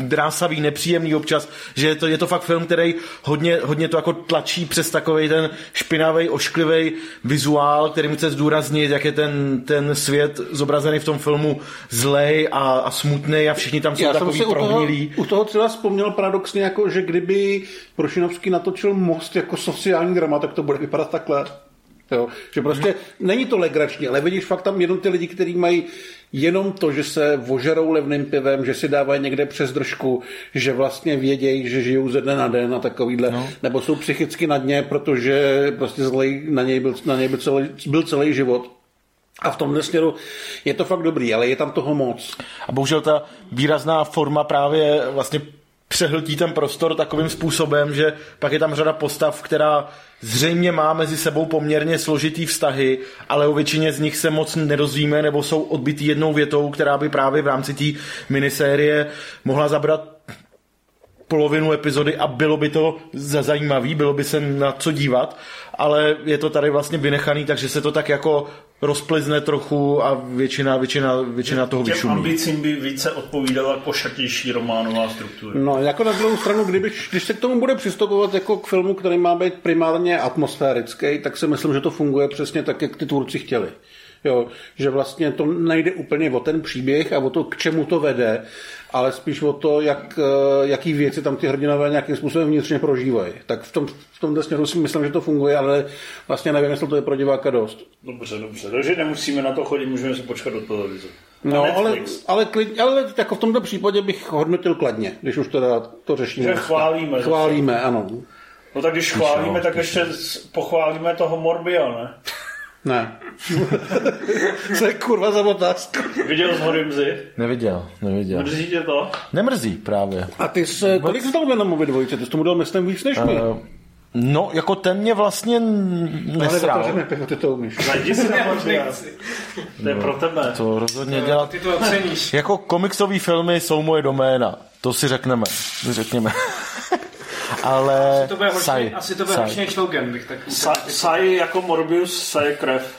drásavý, nepříjemný občas, že je to, je to fakt film, který hodně, hodně to jako tlačí přes takový ten špinavý, ošklivý vizuál, který chce zdůraznit, jak je ten, ten svět zobrazený v tom filmu zlej a, a smutný a všichni tam jsou Já takový si u toho, prohnilí. u toho třeba vzpomněl paradoxně, jako, že kdyby Prošinovský natočil Most jako sociální drama, tak to bude vypadat takhle. Jo, že prostě není to legrační, ale vidíš fakt tam jenom ty lidi, kteří mají jenom to, že se vožerou levným pivem, že si dávají někde přes držku, že vlastně vědějí, že žijou ze dne na den a takovýhle, no. nebo jsou psychicky na dně, protože prostě zlej na něj byl, na něj byl, celý, byl celý život. A v tomhle směru je to fakt dobrý, ale je tam toho moc. A bohužel ta výrazná forma právě vlastně přehltí ten prostor takovým způsobem, že pak je tam řada postav, která zřejmě má mezi sebou poměrně složitý vztahy, ale o většině z nich se moc nedozvíme nebo jsou odbitý jednou větou, která by právě v rámci té minisérie mohla zabrat polovinu epizody a bylo by to za zajímavý, bylo by se na co dívat, ale je to tady vlastně vynechaný, takže se to tak jako rozplizne trochu a většina, většina, většina toho Těm vyšumí. ambicím by více odpovídala košatější románová struktura. No, jako na druhou stranu, kdyby, když se k tomu bude přistupovat jako k filmu, který má být primárně atmosférický, tak si myslím, že to funguje přesně tak, jak ty tvůrci chtěli. Jo, že vlastně to nejde úplně o ten příběh a o to, k čemu to vede, ale spíš o to, jak, eh, jaký věci tam ty hrdinové nějakým způsobem vnitřně prožívají. Tak v, tom, v tomto směru si myslím, že to funguje, ale vlastně nevím, jestli to je pro diváka dost. Dobře, dobře. Takže nemusíme na to chodit, můžeme si počkat do televize. No, ale, ale, klid, ale jako v tomto případě bych hodnotil kladně, když už teda to řešíme. Že chválíme. Chválíme, ano. No tak když chválíme, tak ještě pochválíme toho Morbia, ne? Ne. <laughs> Co je kurva za otázku? Viděl z hory mzy? Neviděl, neviděl. Mrzí tě to? Nemrzí právě. A ty jsi, kolik jsi dal Venomovi dvojce? Ty jsi tomu dal myslím víc než my. Uh, no, jako ten mě vlastně ale nesrál. to pivo, ty to umíš. Zajdi si na. To je pro tebe. To rozhodně dělat. Ty to oceníš. Jako komiksové filmy jsou moje doména. To si řekneme. Řekněme. Ale... To bude horší, asi to bude saj. horší než Logan, bych tak Sa- Saj jako Morbius, saje krev.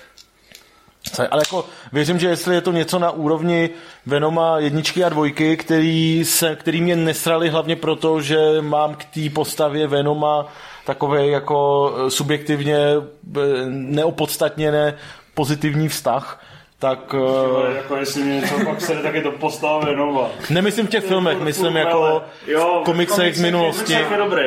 Saj, Ale jako věřím, že jestli je to něco na úrovni Venoma jedničky a dvojky, který, se, který mě nesrali hlavně proto, že mám k té postavě Venoma takový jako eh, subjektivně eh, neopodstatněné pozitivní vztah, tak eh, jako jestli mě něco pak se tak je to postava Venova. nemyslím v těch filmech, myslím jako Jo, v komiksech z minulosti.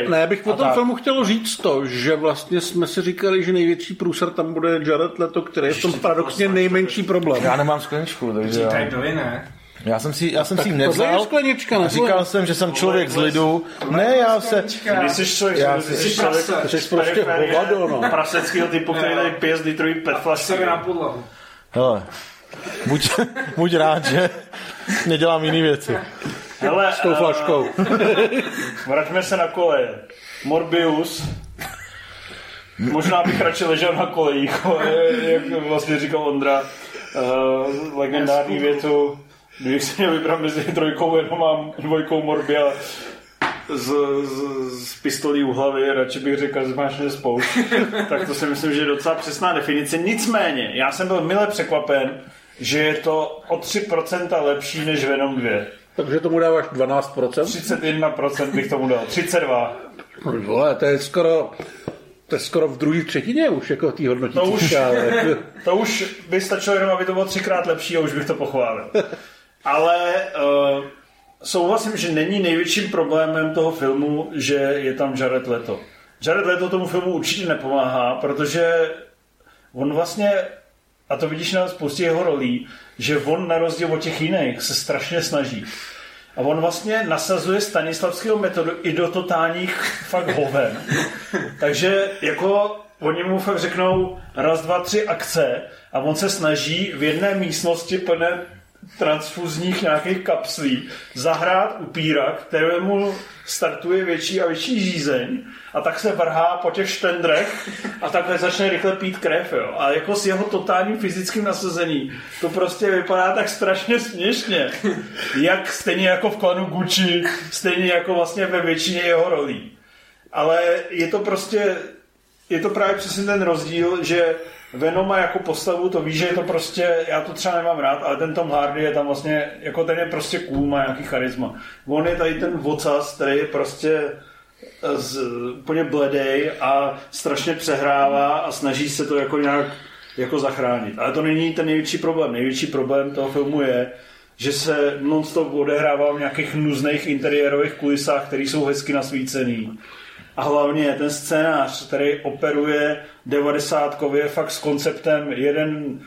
Ne, bych po tom tak. filmu chtěl říct to, že vlastně jsme si říkali, že největší průser tam bude Jared Leto, který je v tom paradoxně nejmenší problém. Já nemám skleničku, takže Tady já, ne? já jsem si, já jsem si Tohle je nevzal. sklenička, A ne? říkal jsem, že jsem člověk z lidu. Ne, já se... Jsi člověk, Já si- jsi Jsi člověk. Jsi prostě hovado, no. praseckého typu, který tady pije z litrový pet. Sebe na podlahu. Hele, buď, buď rád, že nedělám jiné věci. Hele, S tou flaškou. vraťme se na koleje. Morbius. Možná bych radši ležel na kolejích, jak vlastně říkal Ondra, uh, legendární větu, kdybych si měl vybrat mezi trojkou jenom mám dvojkou Morbia z, z, z pistolí u hlavy, radši bych řekl, že máš spoušť. <laughs> tak to si myslím, že je docela přesná definice. Nicméně, já jsem byl mile překvapen, že je to o 3% lepší než Venom 2. Takže tomu dáváš 12%. 31% bych tomu dal. 32. No, Vole, to je skoro... To je skoro v druhé třetině už, jako tý hodnotící To už- škále. <laughs> To už by stačilo jenom, aby to bylo třikrát lepší a už bych to pochválil. <laughs> Ale uh, souhlasím, že není největším problémem toho filmu, že je tam Jared Leto. Jared Leto tomu filmu určitě nepomáhá, protože on vlastně, a to vidíš na spoustě jeho rolí, že on na rozdíl od těch jiných se strašně snaží. A on vlastně nasazuje Stanislavského metodu i do totálních fakt hoven. Takže jako oni mu fakt řeknou raz, dva, tři akce a on se snaží v jedné místnosti plné transfuzních nějakých kapslí zahrát upíra, kterému startuje větší a větší žízeň a tak se vrhá po těch štendrech a takhle začne rychle pít krev. Jo. A jako s jeho totálním fyzickým nasazení to prostě vypadá tak strašně směšně. Jak stejně jako v klanu Gucci, stejně jako vlastně ve většině jeho rolí. Ale je to prostě je to právě přesně ten rozdíl, že Venoma jako postavu to ví, že je to prostě, já to třeba nemám rád, ale ten Tom Hardy je tam vlastně, jako ten je prostě cool, má nějaký charisma. On je tady ten vocas, který je prostě z, úplně bledej a strašně přehrává a snaží se to jako nějak jako zachránit. Ale to není ten největší problém. Největší problém toho filmu je, že se non-stop odehrává v nějakých nuzných interiérových kulisách, které jsou hezky nasvícený. A hlavně ten scénář, který operuje 90 fakt s konceptem jeden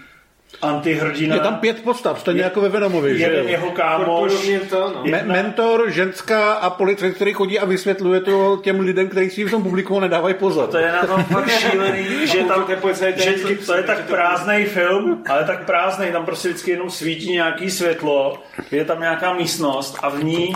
antihrdina. Je tam pět postav, stejně Je- jako ve Venomovi, že jeden jo? jeho kámoš. To, no. Me- mentor, ženská a policajt, který chodí a vysvětluje to těm lidem, kteří si v tom publiku nedávají pozor. To je na tom fakt <laughs> šílený, že, tam, ten policajt že to je tak že prázdný film, ale tak prázdný, tam prostě vždycky jenom svítí nějaký světlo, je tam nějaká místnost a v ní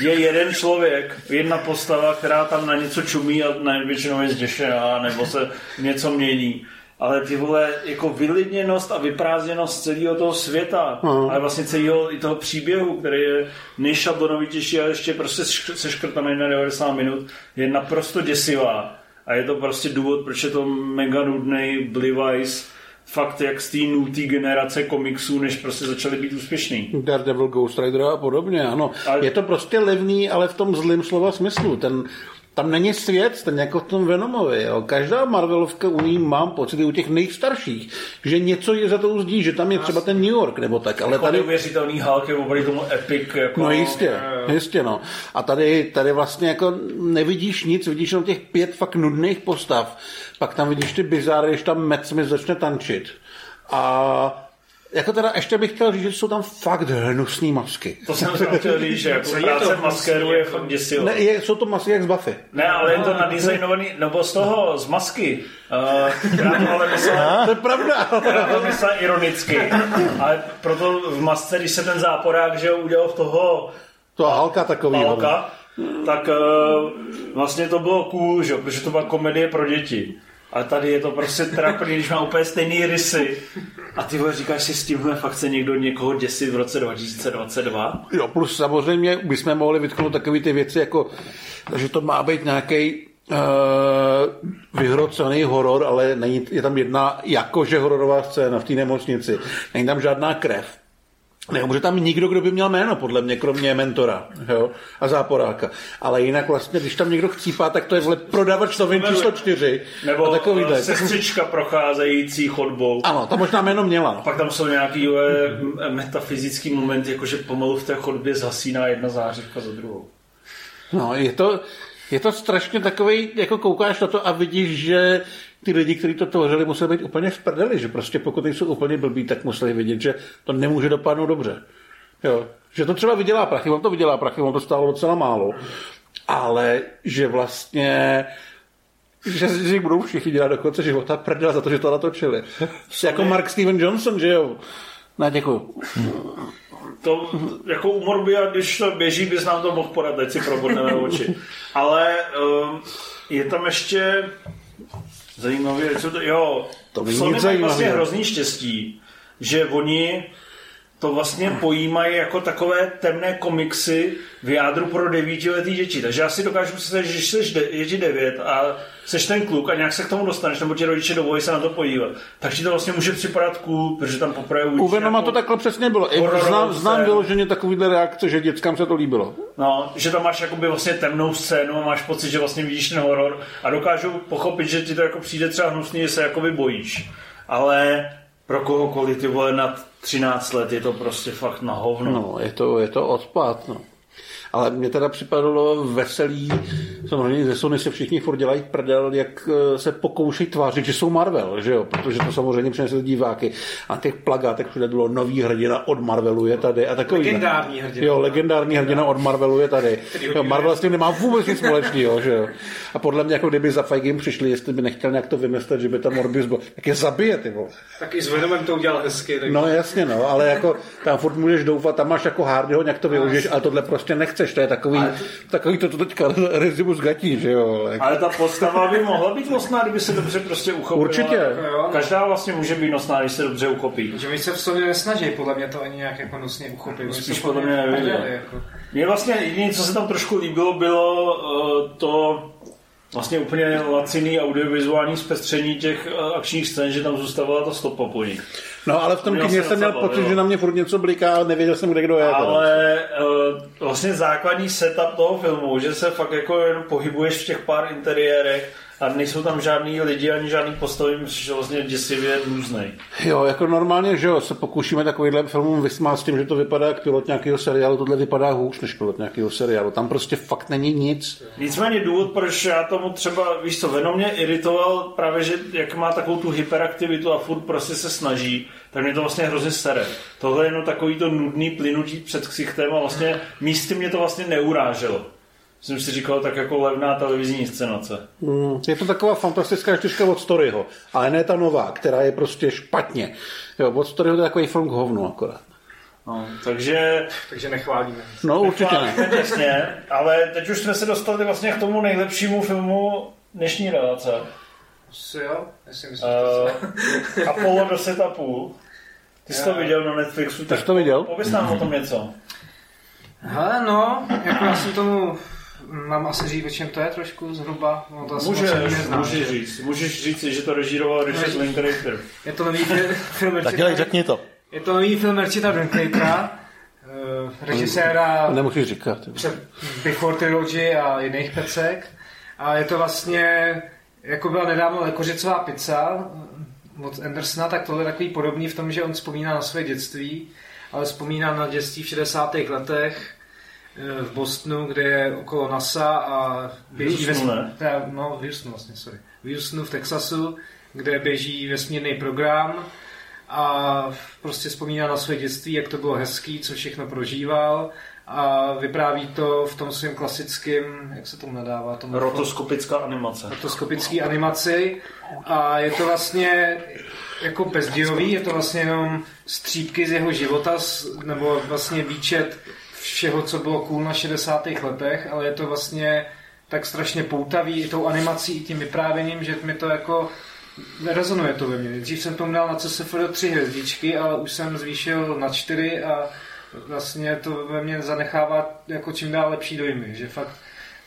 je jeden člověk, jedna postava, která tam na něco čumí a na většinou je zděšená nebo se něco mění. Ale ty vole, jako vylidněnost a vyprázdněnost celého toho světa, Mhm. ale vlastně celého i toho příběhu, který je nejšablonovitější a ještě prostě seš- seškrtaný na 90 minut, je naprosto děsivá. A je to prostě důvod, proč je to mega nudný Blivice, fakt jak z té nutý generace komiksů, než prostě začaly být úspěšný. Daredevil, Ghost Rider a podobně, ano. Ale- Je to prostě levný, ale v tom zlým slova smyslu. Ten, tam není svět, ten jako v tom Venomovi. Jo. Každá Marvelovka u ní mám pocit, i u těch nejstarších, že něco je za to zdí, že tam je třeba ten New York nebo tak, ale Jako tady... neuvěřitelný Hulk je opravdu tomu epic. Jako, No jistě, jistě no. A tady, tady vlastně jako nevidíš nic, vidíš jenom těch pět fakt nudných postav. Pak tam vidíš ty bizáry, když tam Matt Smith začne tančit. A jako teda ještě bych chtěl říct, že jsou tam fakt hnusný masky. To jsem chtěl říct, že jako <laughs> práce to v maskéru je fakt děsivá. Ne, je, jsou to masky jak z Buffy. Ne, ale je to nadizajnovaný, nebo z toho, z masky. Uh, já to ale myslel, To je pravda. já to myslel ironicky. Ale proto v masce, když se ten záporák, že jo, udělal v toho To halka takový. Palka, tak uh, vlastně to bylo cool, že? jo, protože to byla komedie pro děti. Ale tady je to prostě trapný, když má úplně stejný rysy. A ty vole, říkáš si, s tímhle fakt chce někdo někoho děsit v roce 2022? Jo, plus samozřejmě bychom mohli vytknout takové ty věci, jako, že to má být nějaký uh, vyhrocený horor, ale není, je tam jedna jakože hororová scéna v té nemocnici. Není tam žádná krev. Nemůže tam nikdo, kdo by měl jméno, podle mě, kromě mentora jo? a záporáka. Ale jinak vlastně, když tam někdo chcípá, tak to je vle prodavač novin číslo čtyři. Nebo a takový uh, sestřička procházející chodbou. Ano, tam možná jméno měla. Pak tam jsou nějaký uh, metafyzický moment, jakože pomalu v té chodbě zhasíná jedna zářivka za druhou. No, je to, je to strašně takový, jako koukáš na to a vidíš, že ty lidi, kteří to tvořili, museli být úplně v prdeli, že prostě pokud nejsou úplně blbí, tak museli vidět, že to nemůže dopadnout dobře. Jo. Že to třeba vydělá prachy, on to vydělá prachy, on to stálo docela málo, ale že vlastně že si budou všichni dělat do konce života prdel za to, že to natočili. jako Mark Steven Johnson, že jo? Ne, děkuju. To jako u Morbia, když to běží, bys nám to mohl teď si probudneme oči. Ale um, je tam ještě zajímavé, co to, jo, To není Sony nic mají vlastně hrozný štěstí, že oni to vlastně pojímají jako takové temné komiksy v jádru pro devítiletý děti. Takže já si dokážu představit, že když jsi de- je ti devět a jsi ten kluk a nějak se k tomu dostaneš, nebo ti rodiče dovolí se na to podívat, tak ti to vlastně může připadat cool, protože tam poprvé U uvidíš Venoma nějakou- to takhle přesně bylo. Znám, znám vyloženě takovýhle reakce, že dětskám se to líbilo. No, že tam máš jakoby vlastně temnou scénu a máš pocit, že vlastně vidíš ten horor a dokážu pochopit, že ti to jako přijde třeba hnusný, že se jakoby bojíš. Ale pro kohokoliv ty vole nad 13 let je to prostě fakt na hovno. No, je to, je to odpad, no. Ale mě teda připadalo veselý, samozřejmě ze Sony se všichni furt dělají prdel, jak eh, se pokouší tvářit, že jsou Marvel, že jo, protože to samozřejmě přineslo diváky. A těch plagátech všude bylo nový hrdina od Marvelu je tady a takový. Legendární hrdina. Jo, legendární hrdina od Marvelu je tady. Jo, Marvel s tím nemá vůbec nic společného, že jo. A podle mě, jako kdyby za Feigem přišli, jestli by nechtěl nějak to vymyslet, že by tam Morbius byl, tak je zabije, ty vole. Tak i s Venomem to udělal hezky. Tak... No jasně, no, ale jako tam furt můžeš doufat, tam máš jako Hardyho, nějak to využiješ, ale tohle prostě nechceš, to je takový, takový to, to teďka <laughs> rezimus gatí, že jo. Ale... Ale ta postava by mohla být nosná, kdyby se dobře prostě uchopila. Určitě. Jo. Každá vlastně může být nosná, když se dobře uchopí. Že oni se v sobě nesnaží, podle mě to ani nějak jako nosně uchopit. Oni Spíš podle mě nevím. prdeli, Jako. Mně vlastně jediné, co se tam trošku líbilo, bylo uh, to vlastně úplně laciný audiovizuální zpestření těch eh, akčních scén, že tam zůstávala ta stopa po nich. No ale v tom kyně se jsem měl pocit, že na mě furt něco bliká, ale nevěděl jsem, kde kdo je. Ale uh, vlastně základní setup toho filmu, že se fakt jako jen pohybuješ v těch pár interiérech a nejsou tam žádný lidi ani žádný postavy, což je vlastně děsivě různej. Jo, jako normálně, že jo, se pokoušíme takovýhle filmům vysmát s tím, že to vypadá jak pilot nějakého seriálu, tohle vypadá hůř než pilot nějakého seriálu. Tam prostě fakt není nic. Nicméně důvod, proč já tomu třeba, víš co, Venom mě iritoval právě, že jak má takovou tu hyperaktivitu a furt prostě se snaží, tak mě to vlastně hrozně sere. Tohle je jenom takový to nudný plynutí před ksichtem a vlastně místy mě to vlastně neuráželo. Jsem si říkal, tak jako levná televizní inscenace. Mm, Je to taková fantastická čtyřka od Storyho, ale ne ta nová, která je prostě špatně. Jo, od Storyho to je takový film k hovnu akorát. No, takže Takže nechválíme. No určitě ne. Jasně, ale teď už jsme se dostali vlastně k tomu nejlepšímu filmu dnešní relace. Si jo? Já si myslím, že to Uh, <laughs> Apollo do setupu. Ty jsi to viděl na Netflixu, tak jsi to viděl? Pověz nám o tom něco. Hele, no, jako já jsem tomu, mám asi říct, o čem to je trošku zhruba. No, to Můžeš, můžeš že? říct. Můžeš říct, že to režíroval Richard. Linklater. Je to nový fi- film Tak dělej, řekni to. Je to nový film Richarda Linklatera, eh, režiséra Nemusíš říkat. před Before Trilogy a jiných pecek. A je to vlastně, jako byla nedávno Lekořicová pizza od Andersona, tak tohle je takový podobný v tom, že on vzpomíná na své dětství, ale vzpomíná na dětství v 60. letech eh, v Bostonu, kde je okolo NASA a běží Houstonu, teda, no, v Houstonu vlastně, sorry. V Houstonu v Texasu, kde běží vesmírný program a prostě vzpomíná na své dětství, jak to bylo hezký, co všechno prožíval a vypráví to v tom svém klasickém, jak se tomu nadává, tomu Rotoskopická animace. rotoskopické animaci a je to vlastně jako bezdějový, je to vlastně jenom střípky z jeho života, nebo vlastně výčet všeho, co bylo cool na 60. letech, ale je to vlastně tak strašně poutavý i tou animací, i tím vyprávěním, že mi to jako nerezonuje to ve mně. Dřív jsem tomu dal na CSFD tři hvězdičky, ale už jsem zvýšil na čtyři a vlastně to ve mně zanechává jako čím dál lepší dojmy, že fakt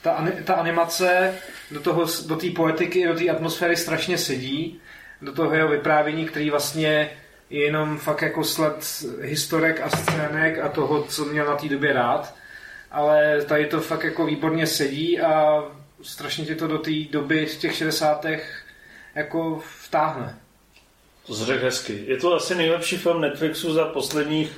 ta, ta animace do toho, do té poetiky, do té atmosféry strašně sedí, do toho jeho vyprávění, který vlastně jenom fakt jako sled historek a scének a toho, co měl na té době rád. Ale tady to fakt jako výborně sedí a strašně tě to do té doby z těch 60. jako vtáhne. To jsi řekl hezky. Je to asi nejlepší film Netflixu za posledních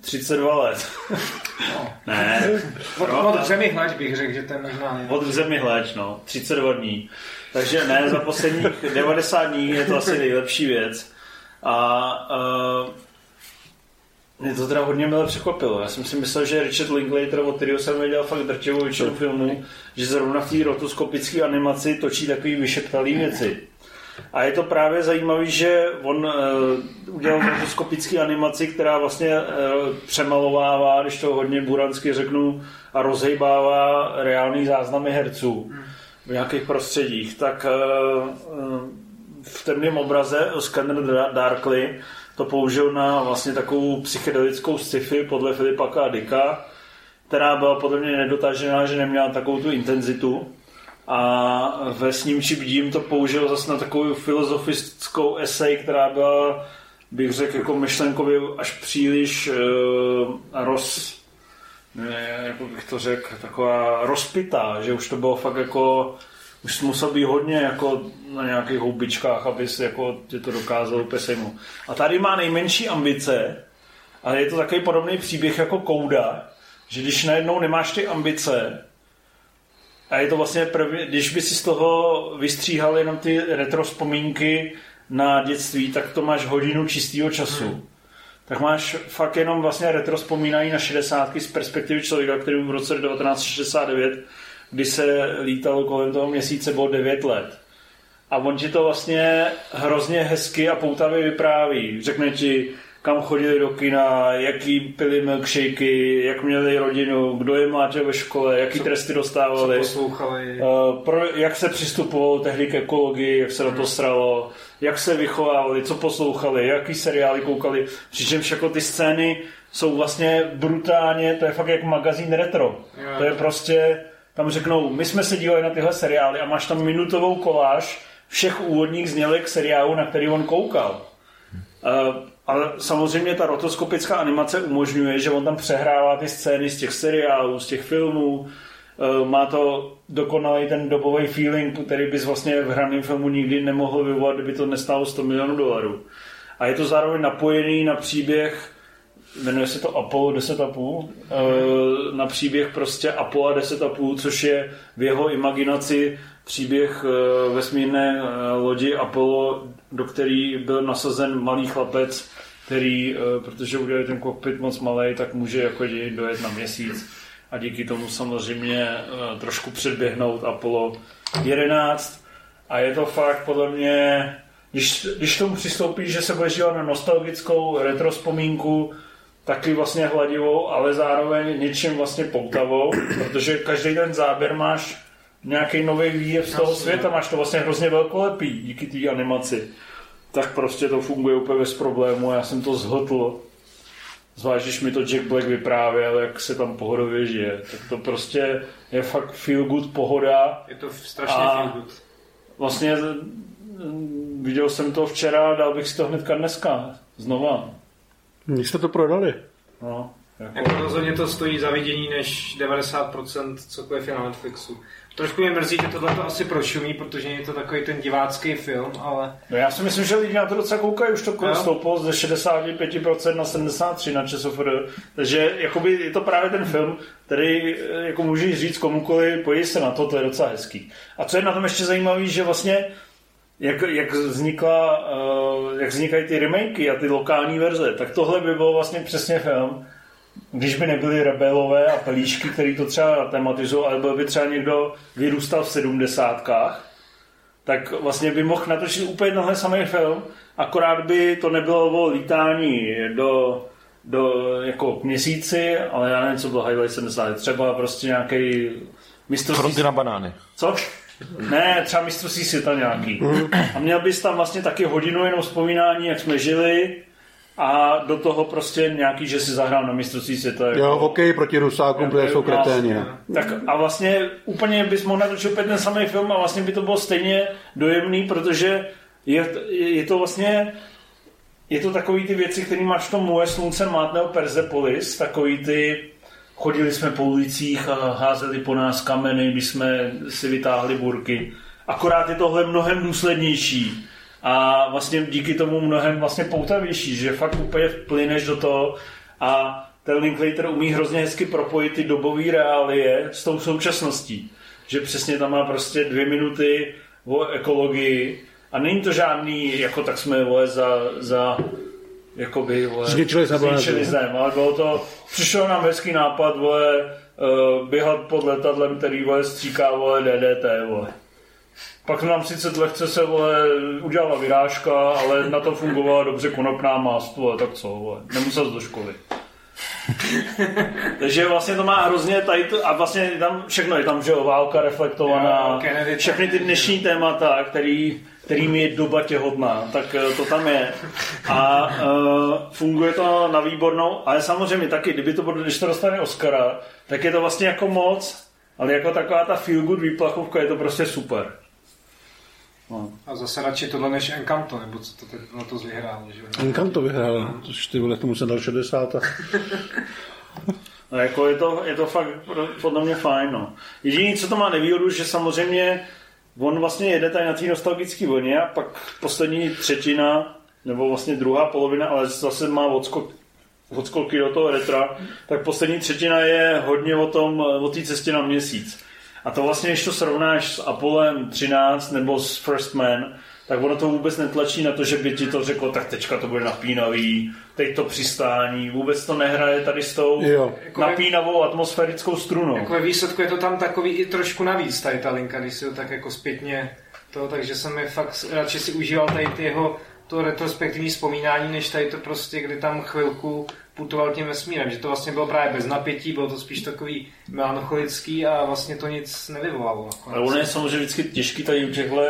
32 let. <laughs> ne, Od, No, od Zemi hlač bych řekl, že to je možná nejlepší. od zemi hleč, no. 32 dní. Takže ne, za posledních 90 dní je to asi nejlepší věc. A uh, mě to teda hodně milé překvapilo. Já jsem si myslel, že Richard Linklater, od kterého jsem viděl fakt drtivou většinu filmů, že zrovna v té rotoskopické animaci točí takový vyšeptalý věci. A je to právě zajímavé, že on uh, udělal rotoskopický animaci, která vlastně uh, přemalovává, když to hodně buransky řeknu, a rozhejbává reální záznamy herců v nějakých prostředích. Tak uh, uh, v temném obraze Scanner Darkly to použil na vlastně takovou psychedelickou sci-fi podle Filipa K. Dicka, která byla podle mě nedotažená, že neměla takovou tu intenzitu. A ve snímči vidím to použil zase na takovou filozofickou esej, která byla, bych řekl, jako myšlenkově až příliš uh, roz, ne, jako bych to řekl, taková rozpitá, že už to bylo fakt jako, už jsi musel být hodně jako na nějakých houbičkách, abys jako tě to dokázal úplně sejmout. A tady má nejmenší ambice, ale je to takový podobný příběh jako Kouda, že když najednou nemáš ty ambice, a je to vlastně první, když by si z toho vystříhal jenom ty retro vzpomínky na dětství, tak to máš hodinu čistého času. Hmm. Tak máš fakt jenom vlastně retro vzpomínají na 60 z perspektivy člověka, který v roce 1969, kdy se lítalo kolem toho měsíce, bylo 9 let. A on ti to vlastně hrozně hezky a poutavě vypráví. Řekne ti, kam chodili do kina, jaký pili milkshakey, jak měli rodinu, kdo je mlátil ve škole, jaký tresty dostávali. Poslouchali. Uh, pro, jak se přistupovalo tehdy k ekologii, jak se na to stralo, jak se vychovávali, co poslouchali, jaký seriály koukali. Přičemž jako ty scény jsou vlastně brutálně, to je fakt jak magazín retro. Jo. To je prostě tam řeknou, my jsme se dívali na tyhle seriály a máš tam minutovou koláž všech úvodních znělek seriálu, na který on koukal. Uh, ale samozřejmě ta rotoskopická animace umožňuje, že on tam přehrává ty scény z těch seriálů, z těch filmů, uh, má to dokonalý ten dobový feeling, který bys vlastně v hraném filmu nikdy nemohl vyvolat, kdyby to nestálo 100 milionů dolarů. A je to zároveň napojený na příběh jmenuje se to Apollo 10,5, eh, na příběh prostě Apollo 10,5, což je v jeho imaginaci příběh eh, vesmírné eh, lodi Apollo, do který byl nasazen malý chlapec, který, protože udělali ten kokpit moc malý, tak může jako dojet na měsíc. A díky tomu samozřejmě trošku předběhnout Apollo 11 a je to fakt podle mě když, když tomu přistoupíš, že se budeš dívat na nostalgickou retrospomínku, taky vlastně hladivou, ale zároveň něčím vlastně poutavou, protože každý ten záběr máš nějaký nový výjev z toho světa, máš to vlastně hrozně velkolepý díky té animaci. Tak prostě to funguje úplně bez problému já jsem to zhotl. Zvlášť, když mi to Jack Black vyprávěl, jak se tam pohodově žije. Tak to prostě je fakt feel good pohoda. Je to strašně a feel good. Vlastně viděl jsem to včera, dal bych si to hnedka dneska. Znova. Když jste to prodali. No, jako... jako rozhodně to stojí za vidění než 90% cokoliv je na Netflixu. Trošku mě mrzí, že tohle to asi prošumí, protože je to takový ten divácký film, ale... No já si myslím, že lidi na to docela koukají, už to no. stouplo ze 65% na 73 na ČSFR, takže jakoby je to právě ten film, který jako můžeš říct komukoli, pojď se na to, to je docela hezký. A co je na tom ještě zajímavé, že vlastně jak, jak, vznikla, uh, jak vznikají ty remakey a ty lokální verze, tak tohle by bylo vlastně přesně film, když by nebyly rebelové a pelíšky, který to třeba tematizují, ale byl by třeba někdo vyrůstal v sedmdesátkách, tak vlastně by mohl natočit úplně tenhle samý film, akorát by to nebylo o lítání do, do jako k měsíci, ale já nevím, co bylo Highlight 70, třeba prostě nějaký mistrovství... Fronty na banány. Co? Ne, třeba mistrovství světa nějaký. A měl bys tam vlastně taky hodinu jenom vzpomínání, jak jsme žili, a do toho prostě nějaký, že si zahrál na mistrovství světa. Jako, jo, hokej proti Rusákům, protože jsou kreténi. Tak a vlastně úplně bys mohl natočit opět ten samý film a vlastně by to bylo stejně dojemný, protože je, je to vlastně je to takový ty věci, které máš v tom moje slunce mátného Persepolis, takový ty Chodili jsme po ulicích a házeli po nás kameny, když jsme si vytáhli burky. Akorát je tohle mnohem důslednější a vlastně díky tomu mnohem vlastně poutavější, že fakt úplně vplyneš do toho a ten Linklater umí hrozně hezky propojit ty dobové reálie s tou současností. Že přesně tam má prostě dvě minuty o ekologii a není to žádný, jako tak jsme vole, za, za jakoby, vole, zničili jsme zničili zem, ale bylo to, přišel nám hezký nápad, vole, uh, běhat pod letadlem, který, vole, stříká, vole, DDT, vole. Pak nám sice lehce se, vole, udělala vyrážka, ale na to fungovala dobře konopná mást, vole, tak co, vole, nemusel do školy. <laughs> Takže vlastně to má hrozně tady to, a vlastně tam všechno je tam, že jo, válka reflektovaná, všechny ty dnešní témata, který kterým je doba těhotná, tak eh, to tam je. A uh, funguje to na výbornou, ale samozřejmě taky, kdyby to bylo, když to dostane Oscara, tak je to vlastně jako moc, ale jako taková ta feel good výplachovka je to prostě super. No. A zase radši tohle než Encanto, nebo co to teď na to vyhrál, že? Encanto vyhrál, no. což ty vole, tomu jsem dal 60. A... <laughs> no, jako je to, je to fakt podle mě fajn, no. Jediný, co to má nevýhodu, že samozřejmě on vlastně jede tady na té nostalgické vlně a pak poslední třetina, nebo vlastně druhá polovina, ale zase má odskok, odskoky do toho retra, tak poslední třetina je hodně o tom, o té cestě na měsíc. A to vlastně, když to srovnáš s Apollem 13 nebo s First Man, tak ono to vůbec netlačí na to, že by ti to řeklo, tak teďka to bude napínavý, teď to přistání, vůbec to nehraje tady s tou jo. Jako napínavou atmosférickou strunou. Jako ve výsledku je to tam takový i trošku navíc, tady ta linka, když si to tak jako zpětně to, takže jsem mi fakt radši si užíval tady ty jeho to retrospektivní vzpomínání, než tady to prostě, kdy tam chvilku putoval tím vesmírem, že to vlastně bylo právě bez napětí, bylo to spíš takový melancholický a vlastně to nic nevyvolalo. Ale ono je samozřejmě vždycky těžký tady u těchto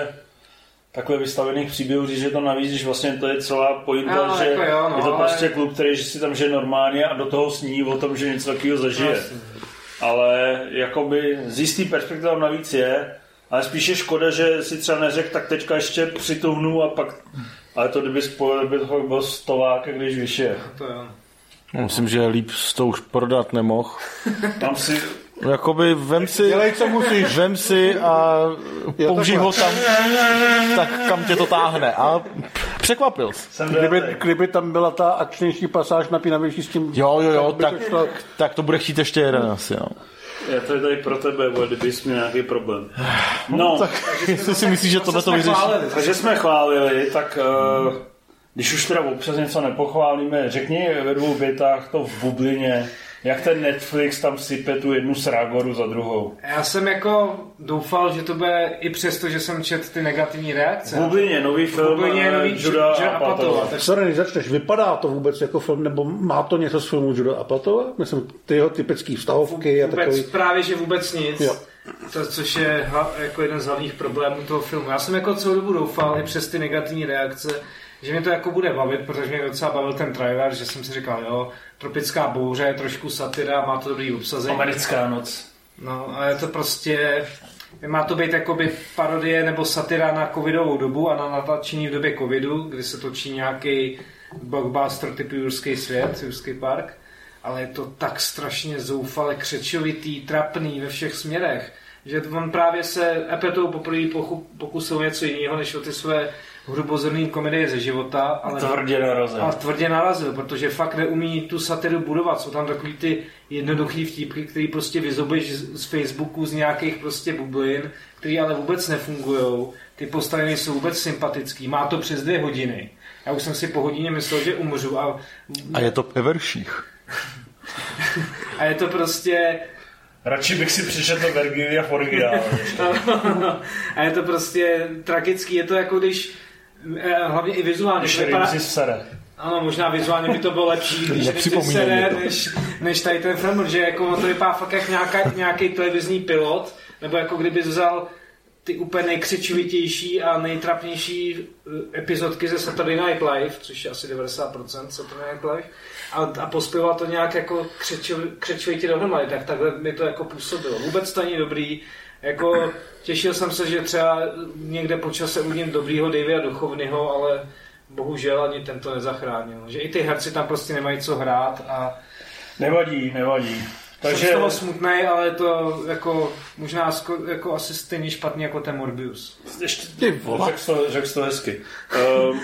takhle vystavených příběhů, že to navíc, když vlastně to je celá pointa, no, že jako jo, no, je to ale... prostě klub, který že si tam žije normálně a do toho sní o tom, že něco takového zažije. No, ale jakoby z jistý perspektivou navíc je, ale spíše škoda, že si třeba neřekl, tak teďka ještě přituhnu a pak, ale to kdyby spojil, by to byl stovák, když vyšel. To jo. No, Myslím, že líp s to už prodat nemohl. Tam si, Jakoby vem si, Dělej, co musíš. vem si a použij ho tam, tak kam tě to táhne. A překvapil jsi. jsem Kdyby, kdyby tam byla ta akčnější pasáž napínavější s tím... Jo, jo, jo, tak, to šlo. tak to bude chtít ještě jeden asi, no. Já to je tady pro tebe, vole, kdyby jsi měl nějaký problém. No, tak, Jestli si myslíš, že tohle to vyřeší. takže jsme chválili, tak uh, když už teda občas něco nepochválíme, řekni ve dvou větách to v bublině, jak ten Netflix tam sype tu jednu srágoru za druhou. Já jsem jako doufal, že to bude i přesto, že jsem četl ty negativní reakce. V bublině nový film Bublině eh, nový Juda Juda. Apatowa. Tak Sorry, než začneš, vypadá to vůbec jako film, nebo má to něco z filmu Judo Apatova? Myslím, ty jeho typický vztahovky a vůbec, takový... právě, že vůbec nic. Jo. To, což je jako jeden z hlavních problémů toho filmu. Já jsem jako celou dobu doufal, i přes ty negativní reakce, že mě to jako bude bavit, protože mě docela bavil ten trailer, že jsem si říkal, jo, tropická bouře, trošku satira, má to dobrý obsazení. Americká noc. No, a je to prostě... Má to být jakoby parodie nebo satira na covidovou dobu a na natáčení v době covidu, kdy se točí nějaký blockbuster typu Jurský svět, Jurský park, ale je to tak strašně zoufale křečovitý, trapný ve všech směrech, že on právě se Epetou poprvé pokusil něco jiného, než o ty své hrubozrný komedie ze života, ale Tvrdě narazil. a tvrdě narazil, protože fakt neumí tu satiru budovat. Jsou tam takový ty jednoduchý vtípky, který prostě vyzobuješ z Facebooku, z nějakých prostě bublin, který ale vůbec nefungují. Ty postavy nejsou vůbec sympatický. Má to přes dvě hodiny. Já už jsem si po hodině myslel, že umřu a, A je to ve verších. <laughs> a je to prostě Radši bych si přečetl Vergilia v originálu. <laughs> a je to prostě tragický. Je to jako když hlavně i vizuálně. Když to vypadá- sere. Ano, možná vizuálně by to bylo lepší, když sere, než, než tady ten film, protože jako to vypadá fakt jak nějaká, nějaký televizní pilot, nebo jako kdyby vzal ty úplně nejkřičovitější a nejtrapnější eh, epizodky ze Saturday Night Live, což je asi 90% Saturday Night Live, a, a pospěval to nějak jako křečov, křečovitě dohromady, tak takhle mi to jako působilo. Vůbec to není dobrý, jako těšil jsem se, že třeba někde po čase uvidím dobrýho Davida Duchovnyho, ale bohužel ani ten to nezachránil. Že i ty herci tam prostě nemají co hrát a Nevadí, nevadí. takže jsem z toho smutnej, ale je to jako možná sko, jako asi stejně špatný jako ten Morbius. ještě, Ty vole. řekl to, řekl jsi to hezky. Um,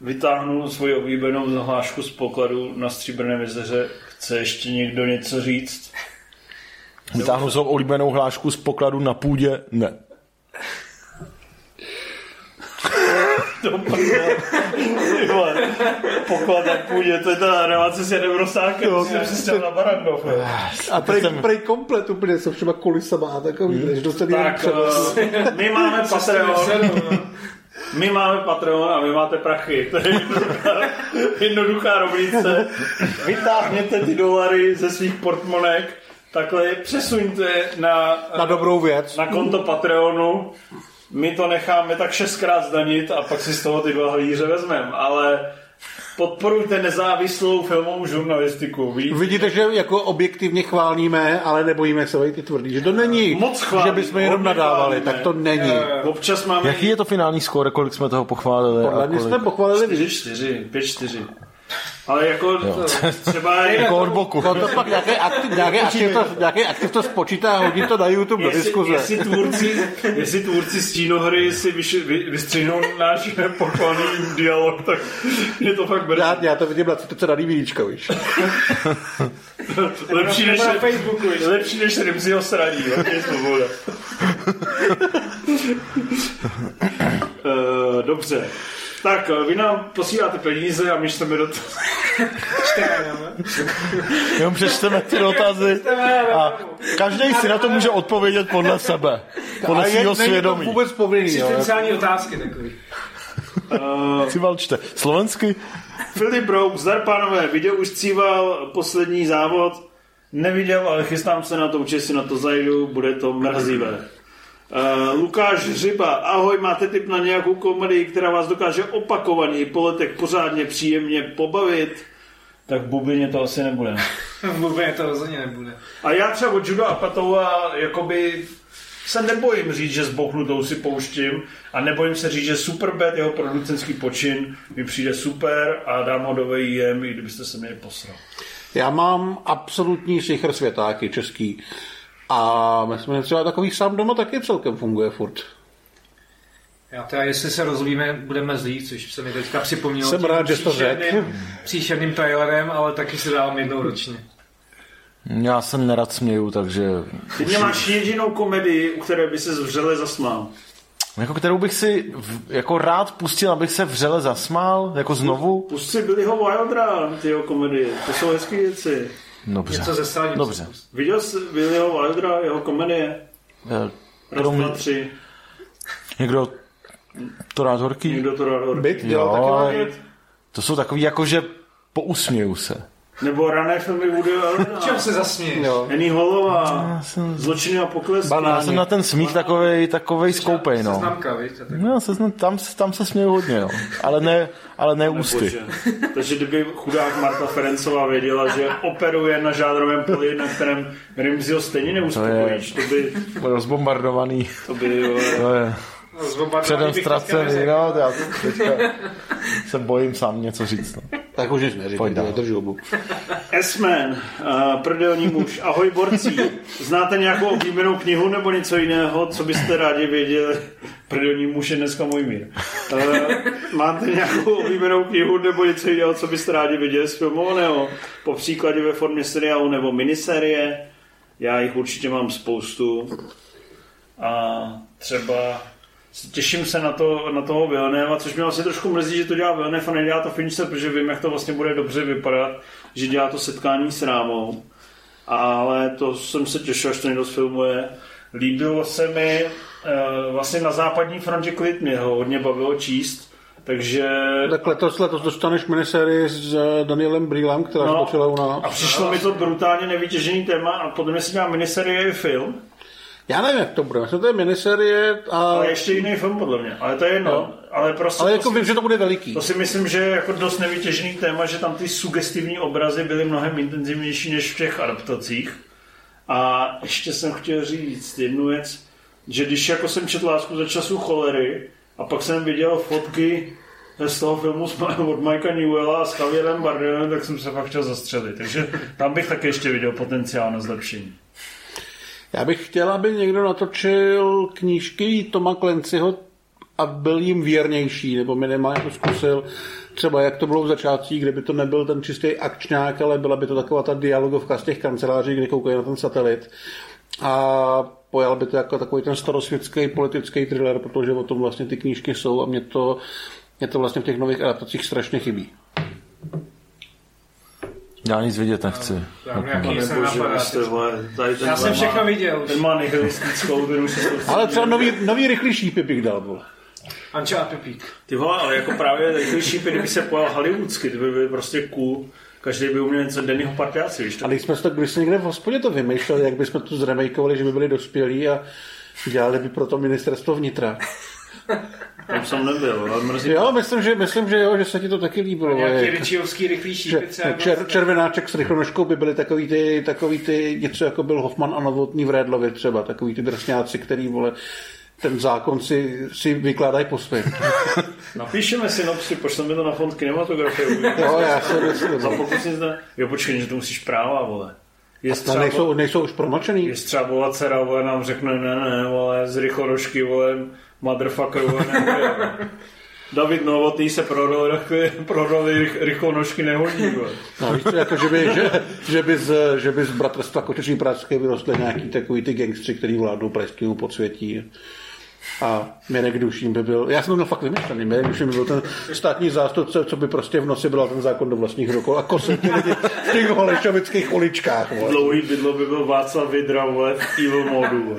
vytáhnu svoji oblíbenou zahlášku z pokladu na Stříbrném jezeře. Chce ještě někdo něco říct? Vytáhnu svou oblíbenou hlášku z pokladu na půdě? Ne. <laughs> Poklad na půdě, to je ta relace s Janem Rosákem, jo, jsem přestěl na Barandov. A prej, jsem- prej komplet úplně se všema kulisama a takový, než do celý Tak, uh, my máme Patreon, no. my máme Patreon a vy máte prachy. To je jednoduchá, jednoduchá rovnice. <laughs> Vytáhněte ty dolary ze svých portmonek, takhle je přesuňte na, na dobrou věc. na konto Patreonu. My to necháme tak šestkrát zdanit a pak si z toho ty dva halíře vezmeme, ale podporujte nezávislou filmovou žurnalistiku. Ví? Vidíte, že jako objektivně chválíme, ale nebojíme se být i tvrdý, že to není, Moc chválíme, že bychom jenom nadávali, chválíme. tak to není. Občas máme Jaký je to finální skóre, kolik jsme toho pochválili? Podle mě jsme pochválili víc. 4, 4, 5, 4. Ale jako <laughs> třeba je, Jako od boku. No to pak nějaký aktiv, nějaký aktiv, to, nějaký aktiv to spočítá a hodí to na YouTube do jestli, diskuze. jestli, tvůrci, jestli tvůrci stínohry si vyš, vy, vystřihnou náš pochvalný dialog, tak je to fakt brzy. Já, já to vidím na citace na DVDčka, víš. <laughs> Lepší než, na Facebooku, víš. lepší než Rimziho sraní, jo, to je svoboda. uh, dobře. Tak, eh, vy nám posíláte peníze a my čteme do toho. <laughs> Jenom přečteme ty dotazy a každý si na to může odpovědět podle sebe. Podle svého není to svědomí. vůbec povinný. Existenciální otázky takový. Si valčte. Slovensky? Filip Brouk, zdar pánové, video už cíval poslední závod. Neviděl, ale chystám se na to, určitě si na to zajdu, bude to mrazivé. Uh, Lukáš Hřiba, ahoj, máte tip na nějakou komedii, která vás dokáže opakovaně po letech pořádně příjemně pobavit? tak v bublině to asi nebude. <laughs> V bublině to rozhodně nebude. A já třeba od Juda Apatowa jakoby se nebojím říct, že s Bochnutou si pouštím a nebojím se říct, že Superbad, jeho producentský počin, mi přijde super a dám ho do VIM, i kdybyste se mě posral. Já mám absolutní sichr světáky český. A myslím, že třeba takový sám doma taky celkem funguje furt. Já teda, jestli se rozlíme, budeme zlí, což se mi teďka připomnělo. Jsem rád, že to příšerným- řekl. Příšerným trailerem, ale taky si dávám jednou ročně. Já se nerad směju, takže... Ty nemáš jedinou komedii, u které by se vřele zasmál. Jako kterou bych si v, jako rád pustil, abych se vřele zasmál, jako znovu. Pust si Billyho Wildera, ty jeho komedie. To jsou hezké věci. Dobře. Něco ze sádí. Dobře. Viděl jsi Billyho Wildera, jeho komedie? Eh, Raz, dva, tři. někdo to rád horký? Někdo to rád hodí. Byt dělal Jo, taky to jsou takový jako, že pousměju se. Nebo rané filmy Woody Allena. Čem se zasměješ? Jo. Annie Hallová. Já jsem, Zločiny a poklesky. já jsem na ten smích takovej, takovej skoupej, no. Seznamka, tak- No, se, tam, tam se směju hodně, no. Ale ne, ale ne ústy. Takže kdyby chudák Marta Ferencová věděla, že operuje na žádrovém poli, na kterém Rimzio stejně neuspokojíš, to by, Rozbombardovaný. to by, jo, To je předem bych teďka ztracený, no, to já teďka se bojím sám něco říct, no. Tak už nic neříkej, Pojď dál. drž hubu. S-Man, uh, prdelní muž, ahoj borcí. Znáte nějakou oblíbenou knihu nebo něco jiného, co byste rádi věděli? Prdelní muž je dneska můj mír. Uh, máte nějakou oblíbenou knihu nebo něco jiného, co byste rádi věděli z filmovaného? Po příkladě ve formě seriálu nebo miniserie? Já jich určitě mám spoustu. A třeba těším se na, to, na toho Villeneuve, což mě vlastně trošku mrzí, že to dělá Villeneuve a nedělá to Fincher, protože vím, jak to vlastně bude dobře vypadat, že dělá to setkání s Rámou. Ale to jsem se těšil, až to někdo sfilmuje. Líbilo se mi eh, vlastně na západní frontě klid mě ho hodně bavilo číst, takže Tak letos, letos dostaneš minisérii s eh, Danielem Brýlem, která No. skočila u nás. a přišlo mi to brutálně nevytěžený téma a podle mě si dělá miniserie i film, Já nevím, jak to bude. To je minisérie, a... ale ještě jiný film podle mě, ale to je jedno. No. Ale prostě ale to jako si- vím, že to bude veliký. To si myslím, že je jako dost nevytěžený téma, že tam ty sugestivní obrazy byly mnohem intenzivnější než v těch adaptacích. A ještě jsem chtěl říct jednu věc, že když jako jsem četl Lásku za času cholery a pak jsem viděl fotky z toho filmu s- od Mikea Newella a s Javierem Bardemem, tak jsem se fakt chtěl zastřelit. Takže tam bych taky ještě viděl potenciál na zlepšení. Já bych chtěl, aby někdo natočil knížky Toma Clancyho a byl jim věrnější, nebo minimálně to zkusil třeba jak to bylo v začátcích, kde by to nebyl ten čistý akčňák, ale byla by to taková ta dialogovka z těch kanceláří, kde koukají na ten satelit. A pojal by to jako takový ten starosvětský politický thriller, protože o tom vlastně ty knížky jsou a mě to, mě to vlastně v těch nových adaptacích strašně chybí. Já nic vidět nechci. Já jsem má- všechno viděl už. Ten má ten už se Ale třeba nový, nový rychlý šípy bych dal. Vole. Anča a Pepík. Ty vole, ale jako právě takový šípy, kdyby se pojal hollywoodsky, ty by byly prostě cool. Každý by uměl něco Dannyho partiáci, víš to? A když jsme to, když jsme někde v hospodě to vymýšleli, jak bychom to zremejkovali, že by byli dospělí a dělali by pro to ministerstvo vnitra. Tam jsem nebyl, ale mrzí. Jo, myslím, že, myslím, že jo, že se ti to taky líbilo. Nějaký je. Ričiovský rychlý Že, šípice. čer, červenáček s rychlonožkou by byly takový ty, takový ty, něco jako byl Hoffman a Novotný v Rédlově třeba, takový ty drsňáci, který, vole, ten zákon si, si vykládají po svém. <laughs> Napíšeme synopsi, pošleme to na fond kinematografie. <laughs> Jo, já se myslím. Za si zde... Jo, počkej, že to musíš práva, vole. Je To nejsou, nejsou už promlčený. je střábová dcera, vole, nám řekne, ne, ne, vole, z rychlorožky, vole, motherfucker, vole, ne, David Novotný se pro pro rychlonožky nehodí. No, víš co, jako, že by, že, že by, z, že by z bratrstva Koteční Pražské vyrostly nějaký takový ty gangstři, který vládnou pražskému podsvětí. A Mirek Duším by byl, já jsem to měl fakt vymyšlený, Mirek Duším by byl ten státní zástupce, co by prostě v noci byl ten zákon do vlastních rukou a kosil ty lidi v těch holešovických uličkách. Vole. Dlouhý bydlo by byl Václav Vidra, vole, v modu.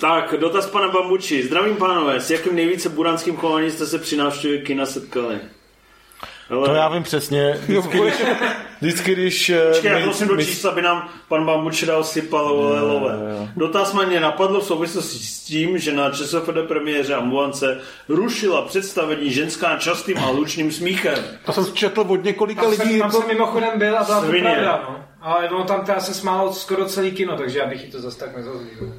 Tak, dotaz pana Bambuči. Zdravím pánové, s jakým nejvíce buránským chováním jste se při návštěvě kina setkali? Hele, To já vím přesně. Vždycky, když, vždycky, když eh, Počkej, já my- to musím my- dočíst, aby nám pan Bambuč dal sypal lové lové. Dotaz mě napadl v souvislosti s tím, že na ČSFD premiéře ambulance rušila představení ženská častým a hlučným smíchem. To jsem četl od několika Tam jsem, lidí. tam Jako... jsem mimochodem byl a byla to pravda, no. Ale ono tam teda se smálo skoro celý kino, takže já bych jí to zase tak nezazlíbil.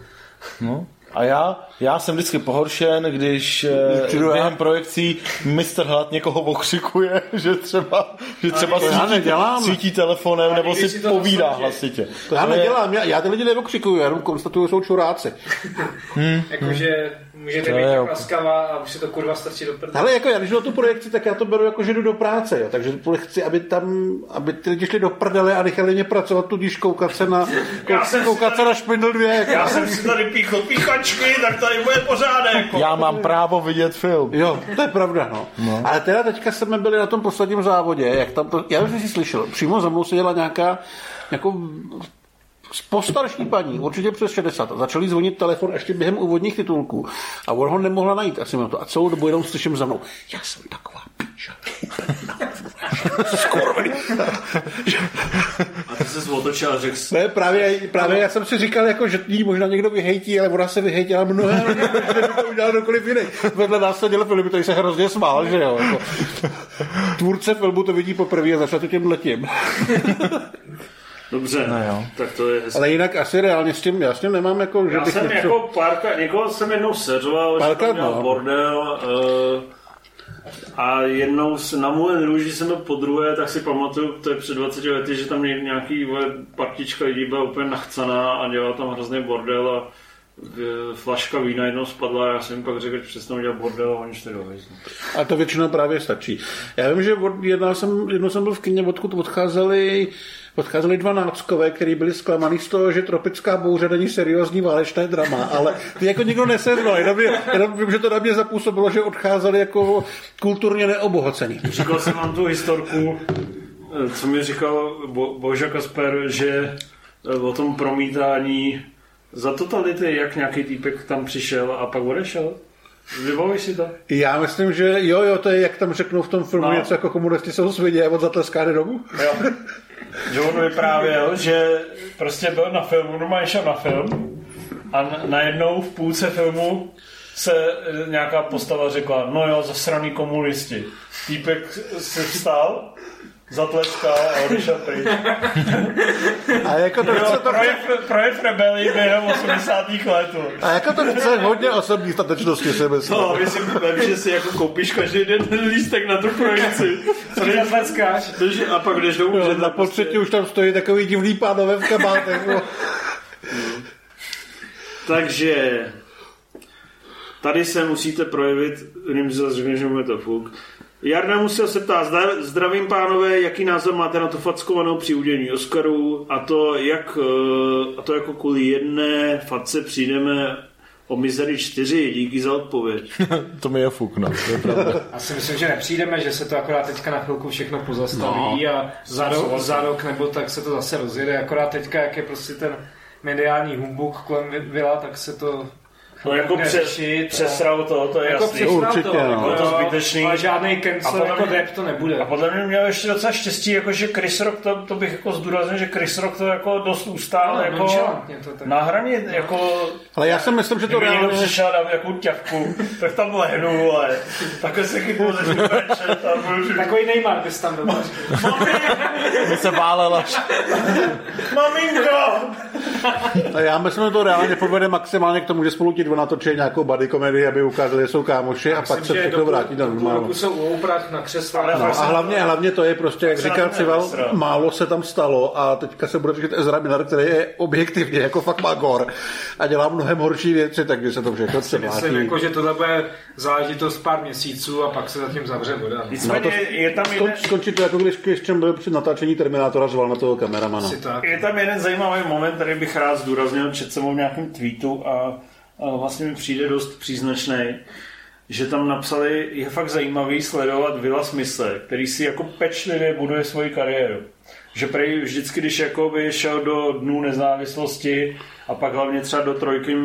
No. A já, já jsem vždycky pohoršen, když eh, Přijdu já. během projekcí Mr. Hlad někoho okřikuje, <laughs> že třeba, že třeba to já svítí, nedělám. svítí telefonem nebo si to povídá zaslechne. hlasitě. To já je- nedělám, já, já ty lidi neokřikuju, já jenom konstatuju, že jsou čuráci. <laughs> Jakože můžete To být tak laskavá a už se to kurva strčí do prdele. Ale jako já, když jdu na tu projekci, tak já to beru jako, že jdu do práce, jo. takže chci, aby tam, aby ty lidi šli do prdele a nechali mě pracovat, tudíž koukat se na, Já jsem koukat se na špindl dvě. Jako. Já jsem si tady píchl píchačky, tak tady bude pořádek. Já mám právo vidět film. Jo, to je pravda, no. no. Ale teda teďka jsme byli na tom posledním závodě, jak tam to, já už si slyšel, přímo za mnou seděla nějaká, jako postarší paní, určitě přes 60, a začali zvonit telefon ještě během úvodních titulků a on ho nemohla najít asi na to. A celou dobu jenom slyším za mnou, já jsem taková píča. Skurvený. A ty se otočil a řekl jsi, Ne, právě, právě já jsem si říkal, jako, že jí možná někdo vyhejtí, ale ona se vyhejtila mnohem, <laughs> než to udělal kdokoliv jiný. Vedle nás seděl Filip, který se hrozně smál, že jo. Jako. Tvůrce filmu to vidí poprvé a začal to tím letím. Dobře, No jo. tak to je hezké. Ale jinak asi reálně s tím, já s tím nemám jako, že Já bych jsem něco... jako párka, někoho jsem jednou seřoval, že Párkrát, tam měl no. bordel uh, a jednou s- na Moulin Rouge jsem byl po druhé, tak si pamatuju, to je před 20 lety, že tam ně- nějaký vole, partička lidí byla úplně nachcaná a dělala tam hrozný bordel a v- flaška vína jednou spadla a já jsem jim pak řekl, že přestanou dělat bordel a oni šli do hajzlu. A to většinou právě stačí. Já vím, že od, jednou, jsem, jednou jsem byl v kině, odkud odcházeli, odcházeli dva náckové, kteří byli zklamaný z toho, že tropická bouře není seriózní válečné drama, ale ty jako nikdo neseznal, jenom, mě- jenom vím, že to na mě zapůsobilo, že odcházeli jako kulturně neobohacení. Říkal jsem vám tu historku, eh, co mi říkal Bo- Boža Kasper, že eh, o tom promítání za totality, jak nějaký týpek tam přišel a pak odešel. Vybavíš si to? Já myslím, že jo, jo, to je, jak tam řeknou v tom filmu No. něco jako komunisti jsou svině a on zatleská jde domů. Jo. <laughs> On vyprávěl, že prostě byl na filmu, normálně šel na film a na- najednou v půlce filmu se eh, nějaká postava řekla, no jo, zasraný komunisti. Týpek se vstal, zatleskal a odešel pryč. <laughs> A jako to, chce, to projev, projev rebelí během 80. letů. a jako to chce hodně osobní statečnosti, si myslím. No, vem, že si jako koupíš každý den ten lístek na tu projekci. Co ty zatleskáš? A pak jdeš domů, že na potřetí už tam stojí takový divný pánové v kabátech. no. <laughs> Takže tady se musíte projevit, jiným zase řekne, že mu je to fuk. Jarda musel se ptát, "Zda- zdravím pánové, jaký názor máte na to fackovanou při udělení Oscarů a to, jak, eh, a to jako kvůli jedné facce přijdeme o Misery 4, díky za odpověď. <laughs> To mi je fuk, no. To je pravda. <laughs> Já si myslím, že nepřijdeme, že se to akorát teďka na chvilku všechno pozastaví no. a za, ro- za rok nebo tak se to zase rozjede. Akorát teďka, jak je prostě ten mediální humbuk kolem Vila, tak se to No jako přes, přesral to, to je Jako jasný. Určitě, to, no. jako Je to zbytečný. Ale žádný A cancel jako rap to nebude. A podle mě měl ještě docela štěstí, jako že Chris Rock, to, to bych jako zdůraznil, že Chris Rock to jako dost ustál, No, jako to na hraně, jako Ale já si myslím, že to Kdyby reálně... přišel a dal nějakou ťavku, tak tam lehnu, ale takhle se chytnu ze šupeče, tam Takový Neymar bys tam byl. My se válela. maminko! A já myslím, že to reálně povede maximálně k tomu, že spolu ti dva natočí nějakou body komedii, aby ukázali, že jsou kámoši a pak se Myslím, všechno vrátí na do půl normál. roku jsou u ouprach na křesle. Ale No, fakt a hlavně, hlavně to je prostě, jak se říká to Cival, nevysral. málo se tam stalo a teďka se bude řešit Ezra Miller, který je objektivně jako fakt má gor a dělá mnohem horší věci, takže se to všechno Myslím, převlátí. jako, že tohle bude záležitost pár měsíců a pak se zatím zavře voda. No. Nicméně je tam Skon, jeden, skončí to jako když Christian byl při natáčení Terminátora zval na toho kameramana. Je tam jeden zajímavý moment, který bych rád zdůraznil, četl jsem ho v nějakém tweetu a vlastně mi přijde dost příznačný, že tam napsali, je fakt zajímavý sledovat Vila Smise, který si jako pečlivě buduje svoji kariéru. Že prej vždycky, když jako by šel do dnů nezávislosti a pak hlavně třeba do trojky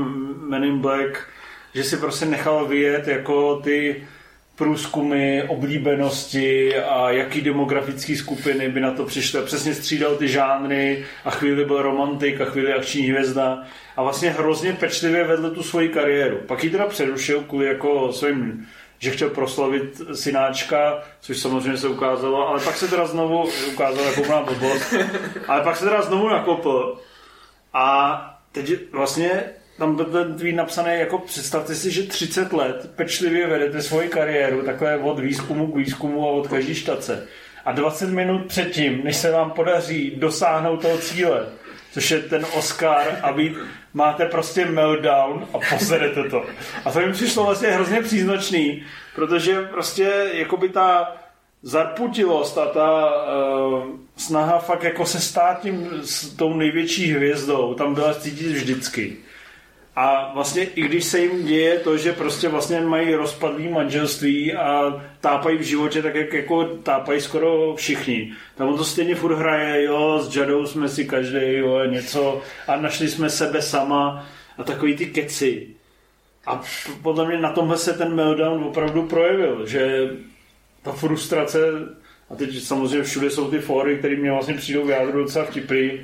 Men in Black, že si prostě nechal vyjet jako ty průzkumy oblíbenosti a jaký demografické skupiny by na to přišly. Přesně střídal ty žánry a chvíli byl romantik a chvíli akční hvězda a vlastně hrozně pečlivě vedl tu svoji kariéru. Pak ji teda přerušil kvůli jako svým že chtěl proslavit synáčka, což samozřejmě se ukázalo, ale pak se teda znovu ukázalo jako úplná blbost, ale pak se teda znovu nakopl a teď vlastně tam byl ten tweet napsaný jako představte si, že 30 let pečlivě vedete svoji kariéru, takhle od výzkumu k výzkumu a od každé štace. A 20 minut předtím, než se vám podaří dosáhnout toho cíle, což je ten Oscar a vy máte prostě meltdown a posedete to. A to mi přišlo vlastně hrozně příznačný, protože prostě jakoby ta zarputilost a ta uh, snaha fakt jako se stát tím s tou největší hvězdou, tam byla cítit vždycky. A vlastně i když se jim děje to, že prostě vlastně mají rozpadlý manželství a tápají v životě tak, jak jako tápají skoro všichni. Tam on to stejně furt hraje, jo, s Jadou jsme si každý jo, něco a našli jsme sebe sama a takový ty keci. A podle mě na tomhle se ten meltdown opravdu projevil, že ta frustrace, a teď samozřejmě všude jsou ty fóry, které mě vlastně přijdou v jádru docela vtipný,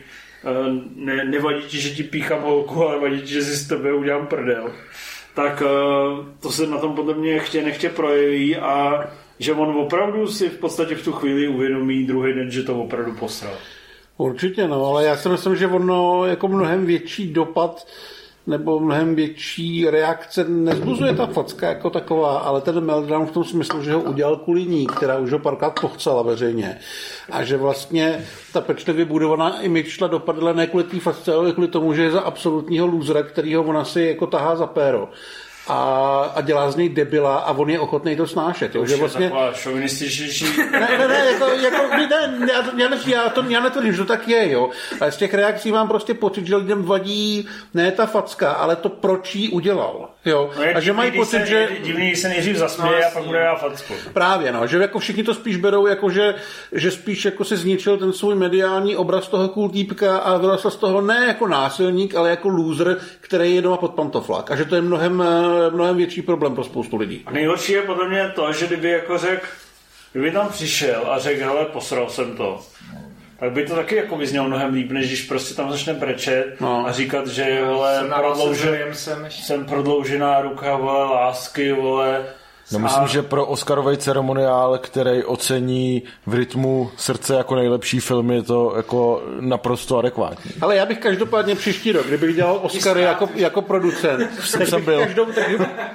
ne, nevadí ti, že ti píchám holku, ale vadí ti, že si z tebe udělám prdel. Tak eh, to se na tom podle mě chtě nechtě projeví a že on opravdu si v podstatě v tu chvíli uvědomí druhý den, že to opravdu posral. Určitě no, ale já si myslím, že ono jako mnohem větší dopad nebo mnohem větší reakce nezbuzuje ta facka jako taková, ale ten meltdown v tom smyslu, že ho udělal kvůli ní, která už ho párkrát pochcela veřejně. A že vlastně ta pečlivě budovaná image šla do ne kvůli té facce, ale kvůli tomu, že je za absolutního lůzra, kterýho ona si jako tahá za péro a, a dělá z něj debila a on je ochotný to snášet. Jo? Že vlastně... taková šovinističnější. Ne, ne, ne, jako, jako, ne, já, já, ne, já, to, já netvrdím, že to tak je, jo. Ale z těch reakcí mám prostě pocit, že lidem vadí ne ta facka, ale to, proč jí udělal. Jo? No a že mají pocit, se, že... Divný, se nejdřív zasměje no, a pak bude dát facku. Právě, no, že jako všichni to spíš berou, jako že, že spíš jako se zničil ten svůj mediální obraz toho kultýpka a vyrostl z toho ne jako násilník, ale jako loser, který je doma pod pantoflák. A že to je mnohem mnohem větší problém pro spoustu lidí. A nejhorší je podle mě to, že kdyby jako řekl, kdyby tam přišel a řekl, hele, posral jsem to, tak by to taky jako vyznělo mnohem líp, než když prostě tam začne brečet no. a říkat, že vole, jsem, prodloužen, jsem, jsem prodloužená ruka, vole, lásky, vole, No myslím, a... že pro Oscarový ceremoniál, který ocení v rytmu srdce jako nejlepší film, je to jako naprosto adekvátní. Ale já bych každopádně příští rok, kdybych dělal Oscary jako, jako producent, <laughs> tak bych, byl. Každou, tak,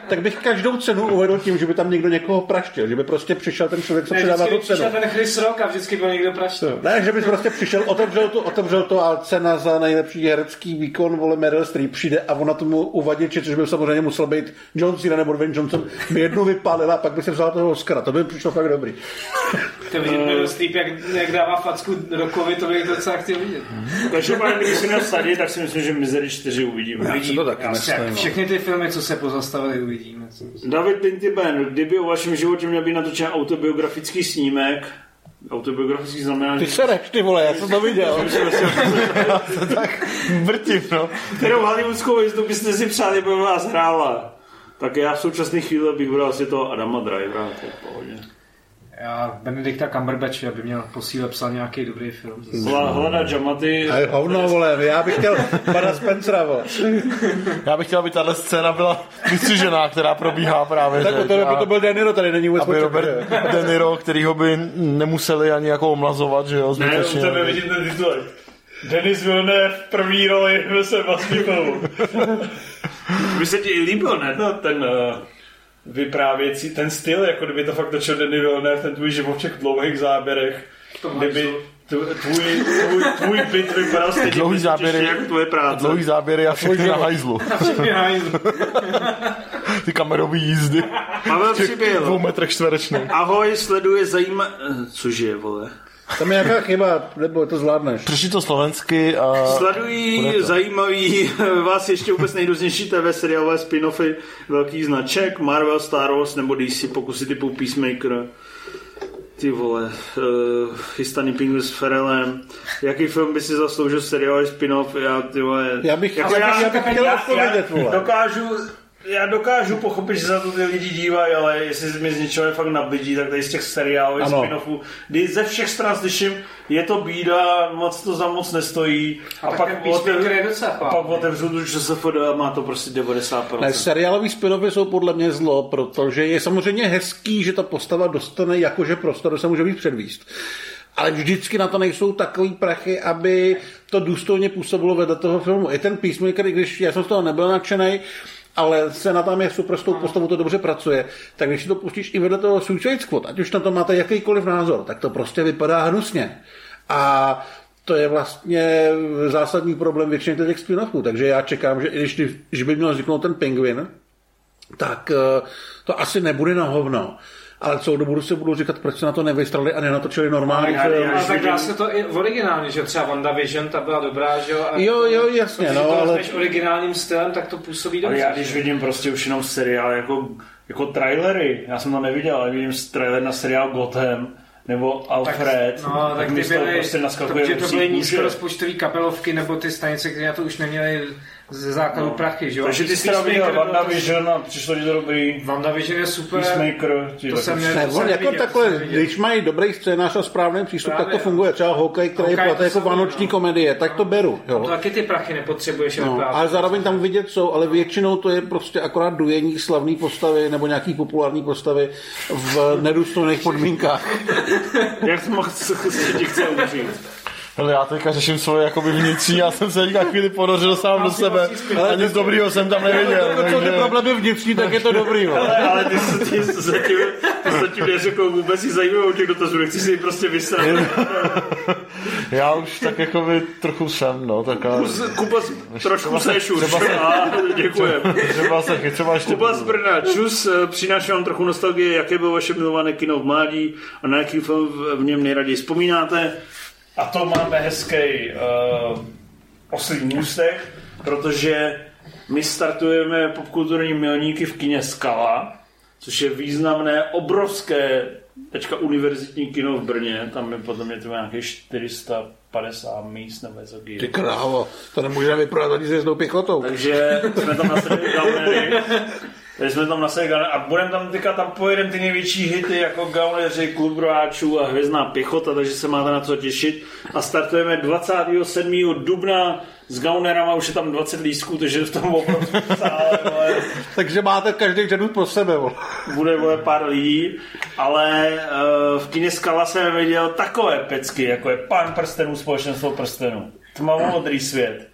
tak, bych každou cenu uvedl tím, že by tam někdo někoho praštil, že by prostě přišel ten člověk, co ne, předává tu cenu. ten Chris Rock a vždycky byl někdo praštil. Ne, že bys prostě přišel, otevřel to, otevřel to a cena za nejlepší herecký výkon, vole Meryl Streep přijde a ona tomu uvaděči, což by samozřejmě musel být John Cena nebo Dwayne Johnson, by jednu vypálila a pak by se vzal toho Oscara. To by přišlo fakt dobrý. To by byl Streep, jak, jak dává facku Rokovi, to bych docela chtěl vidět. Každopádně, když si měl sadit, tak si myslím, že Misery 4 uvidíme. Já to taky myslím, všechny ty filmy, co se pozastavili, uvidíme. David Pintiben, kdyby o vašem životě měl být natočen autobiografický snímek, autobiografický znamená... Ty se reš, ty vole, já jsem to viděl. <laughs> <laughs> to tak vrtím, no. Kterou hollywoodskou hvězdu byste si přáli, by vás hrála? Tak já v současné chvíli bych bral asi toho Adama Drivera, to je pohodě. Já Benedikta Cumberbatch, aby měl posíle psal nějaký dobrý film. Hlada Jamaty. A hovno, vole, já bych chtěl pana Spencera, vole. Já bych chtěl, aby tahle scéna byla vystřižená, která probíhá právě Tak teď. to by to byl Deniro, tady není vůbec Aby Robert Deniro, kterýho by nemuseli ani jako omlazovat, že jo, zbytečně. Ne, u tebe vidím ten titulek. Denis Villeneuve v první roli ve Sebastianu. By se ti i líbil, ne? No, ten uh, vyprávěcí, ten styl, jako kdyby to fakt točil Denis Villeneuve, ten tvůj život v těch dlouhých záběrech. Kdyby tvůj, tvůj, tvůj byt vypadal stejně dlouhý záběry, jako tvoje práce. Dlouhý záběry a všechny na hajzlu. Všechny na hajzlu. Ty kamerové jízdy. Pavel přibyl. Dvou metrech čtverečných. Ahoj, sleduje zajímá... Cože, vole? Tam je nějaká chyba, nebo to zvládneš. Přečti to slovensky a... Sledují zajímavý, <laughs> vás ještě vůbec nejrůznější TV seriálové spin-offy velký značek, Marvel, Star Wars nebo DC, pokusy typu Peacemaker. Ty vole, uh, chystaný pingvin s Ferelem. Jaký film by si zasloužil seriálový spin-off? Já, ty vole, já bych, jako já, já, já bych chtěl odpovědět, vole. Dokážu já dokážu pochopit, že za to ty lidi dívají, ale jestli mi z něčeho je fakt nabidí, tak tady z těch seriálových Ano. spin-offů, kdy ze všech stran slyším, je to bída, moc to za moc nestojí. A tak ten Peacemaker je docela a pak otevřu tu ČSFD a má to prostě 90%. Ne, seriálový spin jsou podle mě zlo, protože je samozřejmě hezký, že ta postava dostane jakože prostor, se může víc předvíst. Ale vždycky na to nejsou takový prachy, aby to důstojně působilo vedle toho filmu. I ten Peacemaker, i když já jsem z toho nebyl nadšený, ale se na tam je super s tou postavou, to dobře pracuje, tak když si to pustíš i vedle toho Suicide Squad, ať už na to máte jakýkoliv názor, tak to prostě vypadá hnusně. A to je vlastně zásadní problém většiny těch spin-offů, takže já čekám, že i když, když by měl vzniknout ten pingvin, tak eh, to asi nebude na hovno. Ale celou dobu se budu říkat, proč se na to nevystrali a nenatočili normální Ale já- film. já- Ale tak dá se to i v originálně, že třeba WandaVision, ta byla dobrá, že jo? A Jo, jo, jasně, Když no, to ale- originálním stylem, tak to působí Ale dobře. já když vidím prostě už jenom seriál jako, jako trailery, já jsem to neviděl, ale vidím trailer na seriál Gotham, nebo Alfred, no, tak, mi ty byly, prostě to, naskakuje to husí byly nízkorozpočtové kapelovky, nebo ty stanice, které na to už neměly ze základu prachy, že jo? Takže ty jsi teda viděl WandaVision a přišlo ti to dobrý. WandaVision je super. Peacemaker, ti To jsem Ne, to on jako viděl, to takhle, jsem viděl. když mají dobrý scénář a správný přístup, Právě, tak to no. funguje. Třeba Hokej, který Hokej, je to platé jako vánoční viděl. komedie, tak to beru. To Jo. taky ty prachy nepotřebuješ No, ale zároveň tam vidět jsou, ale většinou to je prostě akorát dojení slavné postavy nebo nějaký populární postavy v nedůstojných podmínkách. <laughs> Jak to mohl se ti chce umřít? Ale já teďka řeším svoje jakoby vnitřní, já jsem se teďka chvíli ponořil sám do sebe a nic dobrýho jsem tam neviděl. Pokud jsou ty problémy vnitřní, tak je to dobrý. Ale, ale ty, jsi- ty, jsi zatím, ty jsi zatím neřekl vůbec si zajímavou těch dotazů, nechci si ji prostě vysrat. Já už tak jakoby trochu jsem, no, tak ale... Kuba trošku seš už. třeba se- A, děkujem. Třeba se, třeba ještě... Kuba z Brna, čus, eh, přináší vám trochu nostalgie, jaké bylo vaše milované kino v mládí a na jaký film v- v něm nejraději vzpomínáte. A to máme hezký uh, oslý můstek, protože my startujeme popkulturní milníky v kině Skala, což je významné, obrovské teďka univerzitní kino v Brně, tam je podle mě to nějaké 450 míst nebo něco. Ty krávo, to nemůže vypadat ani s jezdou pěchotou. Takže jsme tam nasadili gaunery. <laughs> Takže jsme tam gaunery a budeme tam teďka, tam pojedeme ty největší hity jako gauneři, klub roháčů a hvězdná pěchota, takže se máte na co těšit. A startujeme 27. dubna s gaunerama, už je tam 20 lístků, takže v tom obrovském sále vole, <laughs> Takže máte každý řadu po sebe. vole. bude vole, pár lidí, ale uh, v kině Skala jsem viděl takové pecky, jako je Pán prstenů, Společenstvo prstenů, Tmavomodrý svět,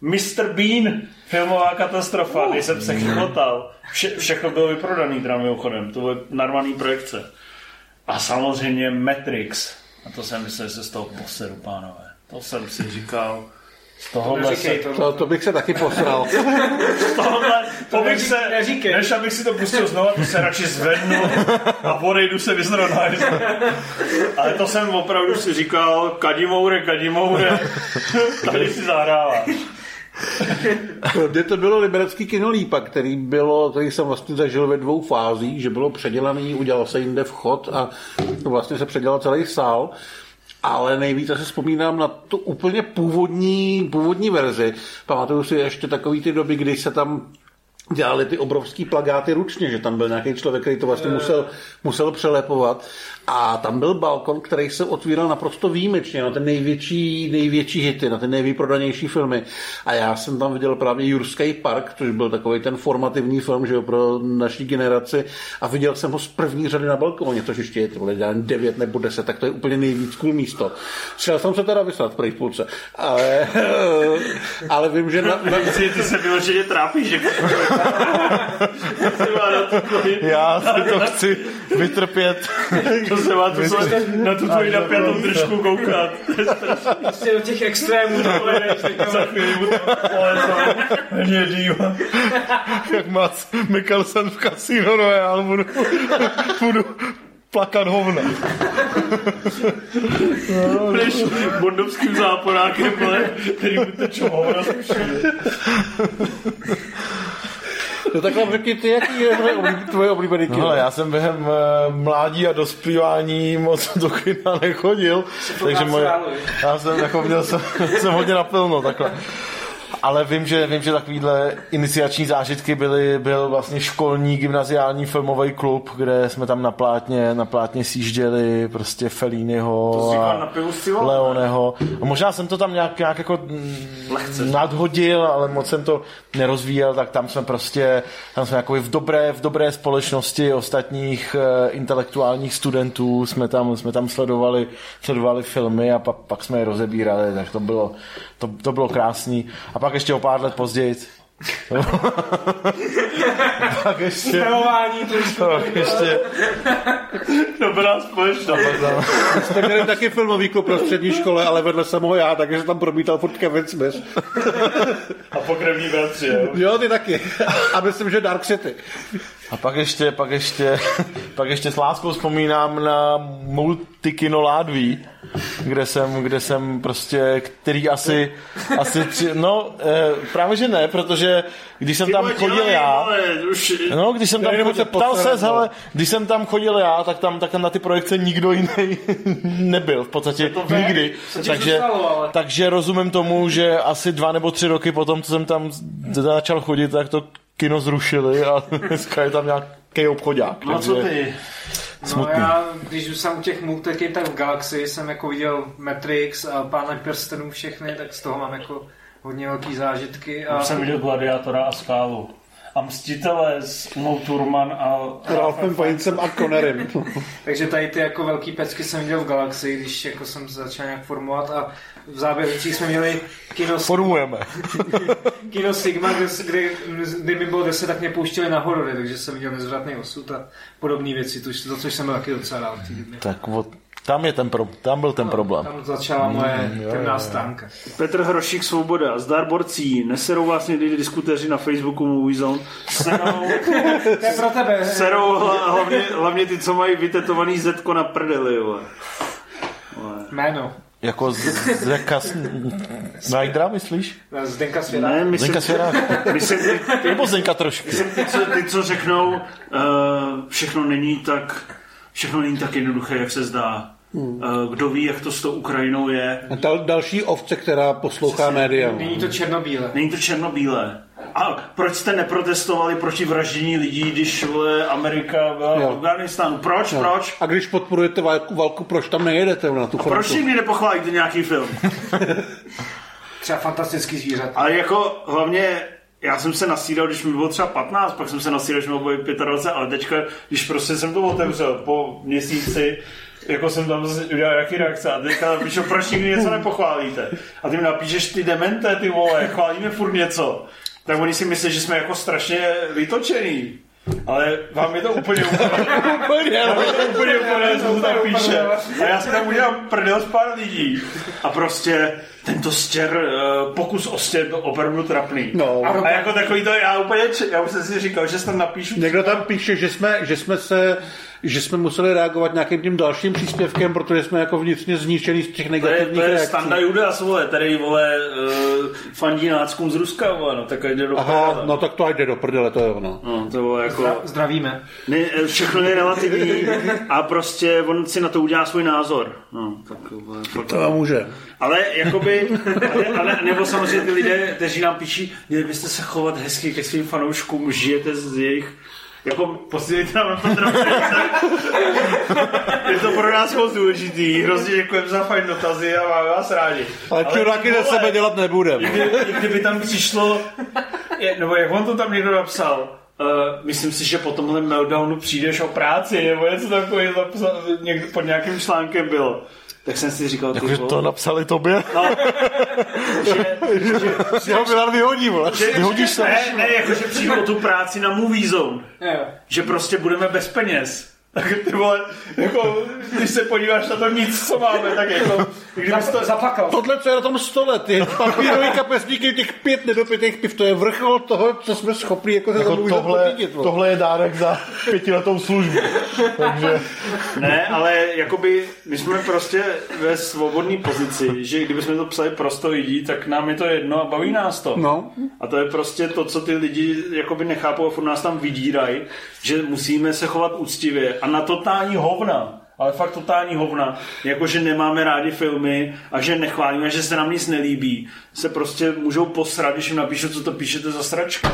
Mr. Bean, filmová katastrofa, když jsem se chchotal. Vše, všechno bylo vyprodaný teda mimochodem, to byly narvaný projekce. A samozřejmě Matrix. A to jsem myslel, že se z toho poseru, pánové. To jsem si říkal. Z tohohle Neříkej se, to. To, to bych se taky posral. <laughs> z tohohle, to bych se, neříkej. než abych si to pustil znovu, to se radši zvednu a odejdu se vyzrat. Ale to jsem opravdu si říkal, kadimoure, kadimoure, tady si zahráváš. <laughs> Kde to bylo liberecký kino Lípa, který, bylo, který jsem vlastně zažil ve dvou fázích, že bylo předělaný, udělal se jinde vchod a vlastně se předělal celý sál. Ale nejvíce se vzpomínám na tu úplně původní, původní verzi. Pamatuju si ještě takový ty doby, kdy se tam dělali ty obrovský plagáty ručně, že tam byl nějaký člověk, který to vlastně musel, musel přelepovat. A tam byl balkon, který se otvíral naprosto výjimečně na ty největší, největší hity, na ty nejvyprodanější filmy. A já jsem tam viděl právě Jurský park, což byl takový ten formativní film, že jo, pro naší generaci. A viděl jsem ho z první řady na balkoně, což ještě je tyhle 9 nebo 10, tak to je úplně nejvíc cool místo. Šel jsem se teda vyslat v první půlce, ale, <laughs> ale vím, že na, na, Ty, ty se vyloženě trápíš, že <laughs> Já si to chci vytrpět. <laughs> to se má tu tvoji, na tu tvoji napjatou držku koukat. <laughs> Prostě do těch extrémů to Za chvíli mu to polezou. Jak Mats Mikkelsen v Casino Royale budu, budu plakat hovna. Budeš bondovským záporákem, který mu tečou hovna z uší. No tak vám řekni ty, jaký je tvoje oblíbený, tvoje oblíbený kino. Hele, já jsem během eh, mládí a dospívání moc <laughs> do kina nechodil, takže moje, já jsem jako měl jsem, jsem hodně napilno takhle. Ale vím, že, vím, že takovýhle iniciační zážitky byly, byl vlastně školní gymnaziální filmový klub, kde jsme tam na plátně, na plátně sjížděli prostě jsi a? Leoneho. A možná jsem to tam nějak, nějak jako Lehce. nadhodil, ale moc jsem to nerozvíjel, tak tam jsme prostě, tam jsme jako v dobré, v dobré společnosti ostatních eh, intelektuálních studentů, jsme tam, jsme tam sledovali, sledovali filmy a pak, pak jsme je rozebírali, tak to bylo, to, to bylo krásný. A pak ještě o pár let později <laughs> tak ještě, Stravování, to už tak ještě, Dobrá společnost. Jsme měli taky filmový klub na střední škole, ale vedle jsem ho já, takže jsem tam promítal furt Kevin Smith. A pokrevní bratři, jo? Jo, ty taky. A myslím, že Dark City. A pak ještě, pak ještě, pak ještě s láskou vzpomínám na multikino Ládví, kde jsem, kde jsem prostě, který asi, asi tři, no eh, právě že ne, protože když jsem tam chodil já, už... No, když jsem tam chodil, se ptal se, no. hele, když jsem tam chodil já, tak tam, tak tam na ty projekce nikdo jiný <laughs> nebyl, v podstatě nikdy. ti Takže, takže rozumím tomu, že asi dva nebo tři roky potom, co jsem tam začal chodit, tak to kino zrušili a <laughs> dneska je tam nějaký obchodák. No a co takže- ty? No Smutný. já, když už jsem u těch multiky, tak v Galaxy jsem jako viděl Matrix a Pána prstenů všechny, tak z toho mám jako hodně velký zážitky. A Už jsem viděl Gladiátora a Skálu. A Mstitele s Umou Turman a... Ralfem Fiennesem a Connerem. <laughs> Takže tady ty jako velký pecky jsem viděl v Galaxy, když jako jsem se začal nějak formovat a v záběrcích jsme měli kino, Formujeme. <laughs> kino Sigma, kde, kde, kdy mi bylo 10, tak mě pouštěli na horory, takže jsem viděl nezvratný osud a podobné věci, to, za což jsem byl taky docela rád. Tak od, tam, je ten pro, tam byl ten problém. Tam začala moje temná stránka. Petr Hrošík Svoboda, zdar borcí, neserou vás někdy diskutéři na Facebooku Movie Zone, serou, <laughs> To je pro tebe. serou hla, hlavně, hlavně ty, co mají vytetovaný zetko na prdeli, vole. Jméno. Jako Zeka Snydera, myslíš? Zdenka Svěra. Ne, myslím, Zdenka Svěra. <laughs> myslím, ty, ty, Nebo Zdenka trošku. myslím ty, co, ty, co řeknou, uh, všechno není tak, všechno není tak jednoduché, jak se zdá. Uh, kdo ví, jak to s tou Ukrajinou je, Dal, další ovce, která poslouchá média. Není to černobíle. Není to černobílé. A proč jste neprotestovali proti vraždění lidí, když vole, Amerika byla v Jo. Afganistánu? Proč, No. proč? A když podporujete válku, válku proč tam nejedete na tu Proč frontu? nikdy nepochválíte nějaký film? <laughs> Třeba fantastický zvířat. Ale jako hlavně já jsem se nasídal, když mi bylo třeba 15, pak jsem se nasídal, když mi bylo 25, ale teďka, když prostě jsem to otevřel po měsíci, jako jsem tam zase udělal jaký reakce a teďka napíšu, proč nikdy něco nepochválíte? A ty mi napíšeš, ty demente, ty vole, chválíme furt něco. Tak oni si myslí, že jsme jako strašně vytočený. Ale vám je to úplně úplně, úplně, úplně, úplně, co to tam píše. A já si tam udělám prdel s pár lidí. A prostě tento stěr, eh, pokus o stěr byl opravdu trapný. No. A jako takový to, já úplně, já už jsem si říkal, že tam napíšu. Někdo tam píše, že jsme, že jsme se že jsme museli reagovat nějakým tím dalším příspěvkem, protože jsme jako vnitřně zničený z těch To je, negativních to je reakcí. Standa Judas, vole, tady, vole, uh, fandí náckům z Ruska, vole, no, tak jde do Aha, prdele. no tak to ať jde do prdele, to je ono. No, to bylo jako... Zdra- Zdravíme. Ne, eh, všechno je relativní a prostě on si na to udělá svůj názor. No, tak, vole, fakt. To může. Ale jakoby, ale, ale, nebo samozřejmě ty lidé, kteří nám píší, měli byste se chovat hezky ke svým fanouškům, žijete z jejich jako posílejte nám na Petra Je to pro nás moc důležitý. Hrozně děkujeme za fajn dotazy a máme vás rádi. Ale čuráky ze vole, sebe dělat nebudeme. kdyby, kdyby tam přišlo, je, nebo jak on to tam někdo napsal, Uh, myslím si, že po tomhle meltdownu přijdeš o práci, nebo něco takového pod nějakým článkem bylo. Tak jsem si říkal, ty Jakože vole, to napsali tobě? no, že, že, Já ho Milan vyhodí, vole. že, Vyhodíš se? ne, ne, jakože přijdu o tu práci na Movie Zone, Jo. že prostě budeme bez peněz. Tak ty vole, jako, když se podíváš na to nic, co máme, tak jako, kdyby to, Zapakal. Tohle, co je na tom stole, ty papírový kapesníky, těch pět nedopitých piv, to je vrchol toho, co jsme schopni jako se Jako tomu tohle, vole. tohle je dárek za pětiletou službu. <laughs> Takže Ne, ale jakoby my jsme prostě ve svobodné pozici, že kdybychom to psali prosto lidí, tak nám je to jedno a baví nás to. No. A to je prostě to, co ty lidi jakoby nechápou a furt nás tam vydírají, že musíme se chovat úctivě a na totální hovna ale fakt totální hovna, jako že nemáme rádi filmy a že nechválíme, že se nám nic nelíbí, se prostě můžou posrat, když jim napíšu, co to píšete za sračka.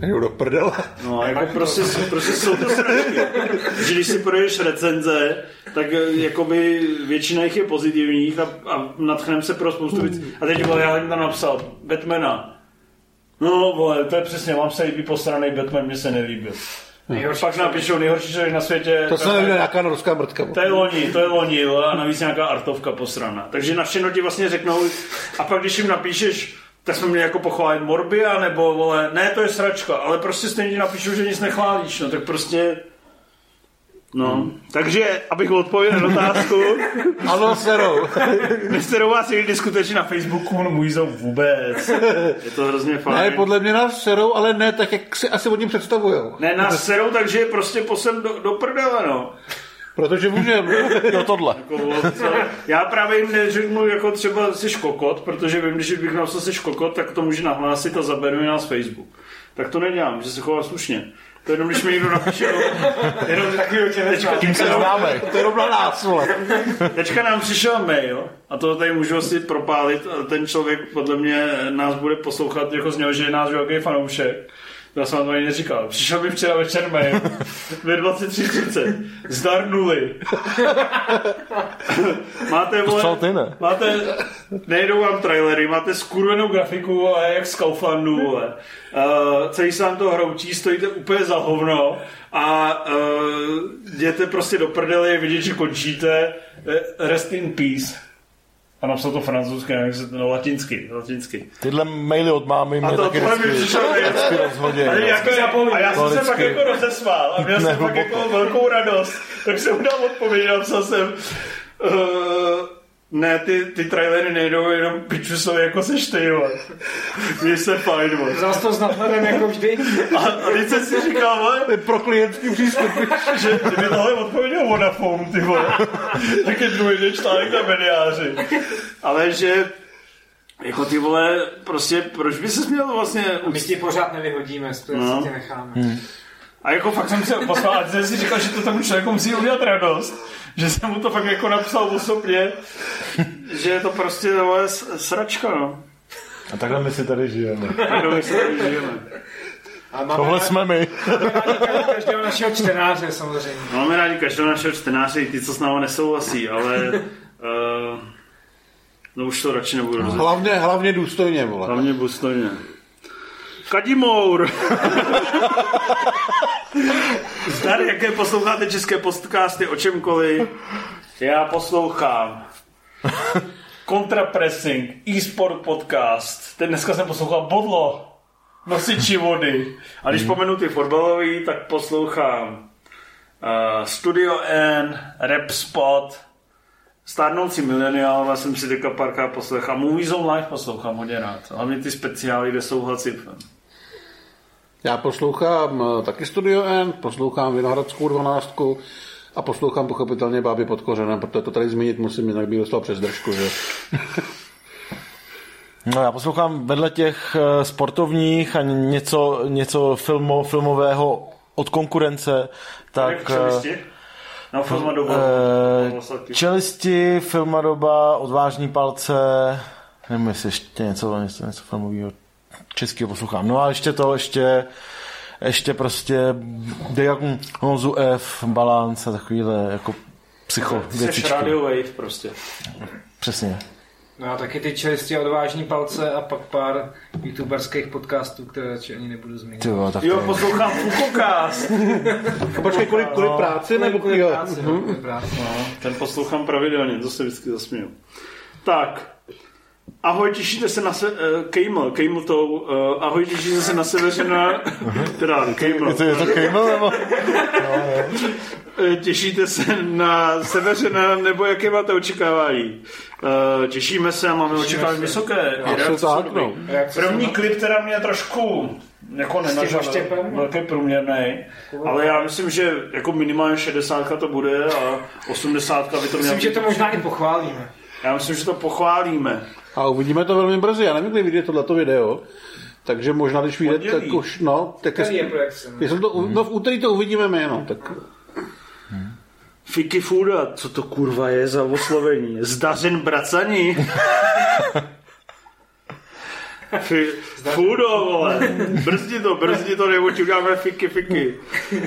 Jdou do prdele. No, a jako prostě, prostě jsou to sračky. že když si projdeš recenze, tak eh, jakoby většina jich je pozitivních a, a natchnem se pro spoustu věcí. A teď vole, já jsem tam napsal Batmana. No, vole, to je přesně, vám se líbí posraný Batman, mně se nelíbil. Nejhorší Pak napíšou nejhorší člověk na světě. To se nevěděl nějaká norská mrtka. To je loni, to je loni, jo, a navíc nějaká artovka posrana. Takže na všechno ti vlastně řeknou, a pak když jim napíšeš, tak jsme měli jako pochválit Morbia, nebo vole, ne, to je sračka, ale prostě stejně ti napíšou, že nic nechválíš, no tak prostě... No, takže, abych odpověděl na otázku, <laughs> Ano, serou. <laughs> nesterou vás někdy skutečně na Facebooku, no můj zou vůbec. Je to hrozně fajn. Ne, podle mě nás serou, ale ne tak, jak si asi oni představujou. Ne, nás serou, takže je prostě posem do, do prdele, no. Protože můžeme. <laughs> Jo, tohle. Jako, co? Já právě jim neřeknu jako třeba jsi škokot, protože vím, když bych napsal jsi škokot, tak to může nahlásit a zaberu mi nás Facebook. Tak to nedělám, že se chová slušně. To je jenom, když mi někdo napíše, no, jenom takový teďka, Tím se známe. To je na nás, teďka nám přišel mail a to tady můžu asi propálit. Ten člověk podle mě nás bude poslouchat jako z něho, že je náš velký fanoušek. Já jsem vám to ani neříkal. Přišel mi včera večer mail ve 23.30. Zdar nuly. <laughs> máte, vole, ty, ne? máte, nejdou vám trailery, máte skurvenou grafiku a jak z Kauflandu, vole. Uh, celý se vám to hroutí, stojíte úplně za hovno a uh, jděte prostě do prdele, vidět, že končíte. Eh, Rest in peace. A napsal to francouzsky, jak se to, no, latinsky, latinsky. Tyhle maily od mámy A mě to taky mi vždycky, přišel mail. vždycky rozhodně. A, jako, a já jsem se vždycky. pak jako rozesmál a měl jsem pak jako velkou radost. Tak jsem mu dal odpověď, napsal jsem uh, ne, ty, ty trailery nejdou jenom piču jsou jako seš ty, vole. Měj se fajn, vole. Vzal jsi to s nadhledem jako vždy. A, a teď jsem si říkal, vole, pro klientský přístup. že kdyby tohle odpověděl Vodafone, ty vole, tak je druhý článek na mediáři. Ale že jako ty vole, prostě proč by se měl vlastně My ti pořád nevyhodíme, No. no. tě necháme. A jako fakt jsem se poslal, a jsem si říkal, že to tomu člověku musí udělat radost. Že jsem mu to fakt jako napsal osobně, že je to prostě s- sračka, no. A takhle my si tady žijeme. Takhle my se tady žijeme. A máme Tohle rádi jsme my. každého našeho čtenáře samozřejmě. Máme rádi každého našeho čtenáře, i ty, co s náma nesouhlasí, ale uh, no už to radši nebudu rozhodnout. Hlavně, hlavně důstojně, vole. Hlavně bustojně. Kadimour! <laughs> Zdar, jaké posloucháte české podcasty o čemkoliv? Já poslouchám Contrapressing, e-sport podcast. Teď dneska jsem poslouchal Bodlo, nosiči vody. A když pomenu ty fotbalový, tak poslouchám uh, Studio N, Rap Spot, Stárnoucí mileniálové jsem si teďka párkrát poslechal. Movies on Live poslouchám hodně rád. Hlavně ty speciály, kde jsou Hacipem. Já poslouchám eh, taky Studio N, poslouchám Vinohradskou dvanáctku a poslouchám pochopitelně Báby pod kořenem, protože to tady zmínit musím, jinak bych dostal přes držku, že? <laughs> No já poslouchám vedle těch eh, sportovních a něco, něco filmo, filmového od konkurence, tak... Čelisti? No, Filma doba. eh, čelisti, filmadoba, odvážní palce, nevím, jestli ještě něco, něco, něco filmového českého poslouchám. No a ještě to, ještě, ještě prostě diagnozu F, balance a takovýhle jako psycho Jsi věcičky. Radio Wave prostě. Přesně. No a taky ty čelistě odvážní palce a pak pár youtuberských podcastů, které radši ani nebudu zmínit. Ty vole, tak Jo, poslouchám Fukokast. Počkej, kvůli, kvůli práci nebo Kvůli jo? práci, no, kvůli práci. No, ten poslouchám pravidelně, to se vždycky zasměju. Tak, ahoj, těšíte se na se, uh, Kejml, Kejml to, uh, ahoj, těšíte se na Severina, teda Kejml, Je to, je to Kejmel, nebo? Eh, těšíte se na Severina, nebo jaké máte očekávání? Uh, těšíme se a máme očekávání vysoké. Tak, no. První klip teda mě trošku jako nenažal, velký průměrný, ale já myslím, že jako minimálně 60 to bude a 80 by to mělo Myslím, že být. to možná i pochválíme. Já myslím, že to pochválíme. A uvidíme to velmi brzy. Já nevím, kdy vyjde tohleto video. Takže možná, když vyjde, tak už, no, tak Který je jestli to, no v úterý to uvidíme my, no, tak Fiki Fuda, co to kurva je za oslovení? Zdařen bracani. <laughs> Fudo, vole. Brzdi to, brzdi to, nebo ti uděláme fiky, fiky. Uh,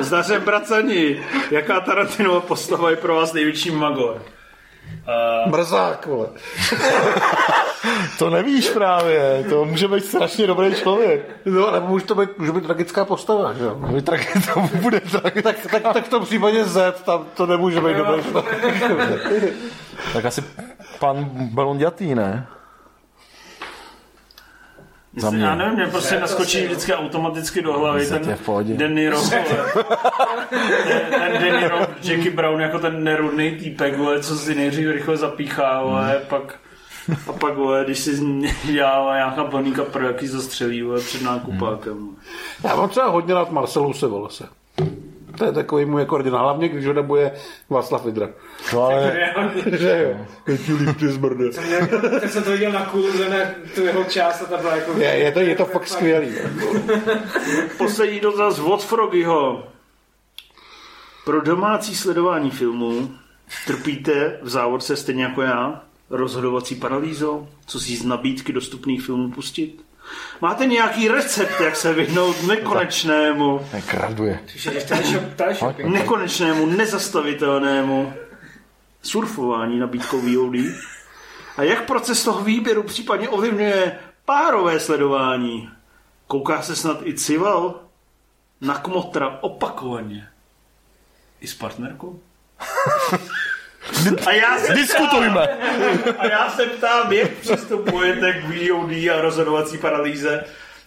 zdařen bracani. Jaká Tarantinova postava je pro vás největší magor? Mrzák, vole. <laughs> To nevíš právě, to může být strašně dobrý člověk. No, nebo může to být, může být tragická postava, že jo? No, tak <laughs> to bude tak. Tak, tak, tak v tom případě Z, tam to nemůže být dobrý člověk. Tak asi pan Balondětý, ne? Za mě. Já nevím, mě prostě naskočí vždycky automaticky do hlavy ten v pohodě. De Niro, vole. <laughs> ten, ten De Niro, Jackie Brown jako ten nerudný týpek, vole, co si nejdřív rychle zapíchá, vole, pak a pak, vole, když si <laughs> dělá nějaká paníka pro jaký zastřelí, vole, před nákupákem. Já mám třeba hodně rád Marceluse Volese. To je takový můj jako hrdina, hlavně když ho dabuje Václav Vidra. No ale Že jo? Jak ti líp ty zmrde. Teď jsem to viděl na kůlu, na tu jeho část a ta byla jako... Je, je, to, je to fakt skvělý. Poslední dotaz od Frogyho. Pro domácí sledování filmů trpíte v závorce stejně jako já rozhodovací paralýzou? Co si z nabídky dostupných filmů pustit? Máte nějaký recept, jak se vyhnout nekonečnému, kraduje. Že teleshop, teleshopping. nekonečnému, nezastavitelnému surfování nabídkou VOD? A jak proces toho výběru případně ovlivňuje párové sledování? Kouká se snad i Cival na kmotra opakovaně? I s partnerkou? <laughs> A já se Diskutujme! A já se ptám, jak přistupujete k VOD a rozhodovací paralýze.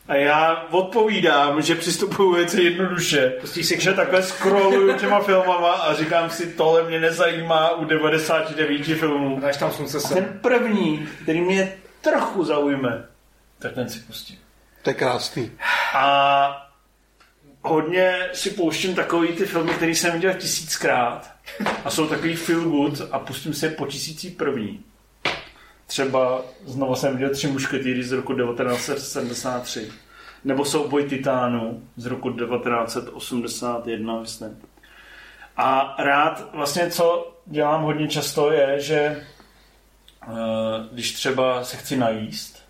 A já odpovídám, že přistupuju velice jednoduše. Pustí si že takhle scrolluju těma filmama a říkám si, tohle mě nezajímá u 99 filmů. Dáš tam slunce se. ten první, který mě trochu zaujme, tak ten si pustím. To je krásný. A hodně si pouštím takový ty filmy, který jsem viděl tisíckrát a jsou takový feel good a pustím si je po tisící první. Třeba znovu jsem viděl Tři mušketýry z roku 1973. Nebo Souboj titánů z roku 1981, myslím. A rád, vlastně co dělám hodně často je, že eh, když třeba se chci najíst,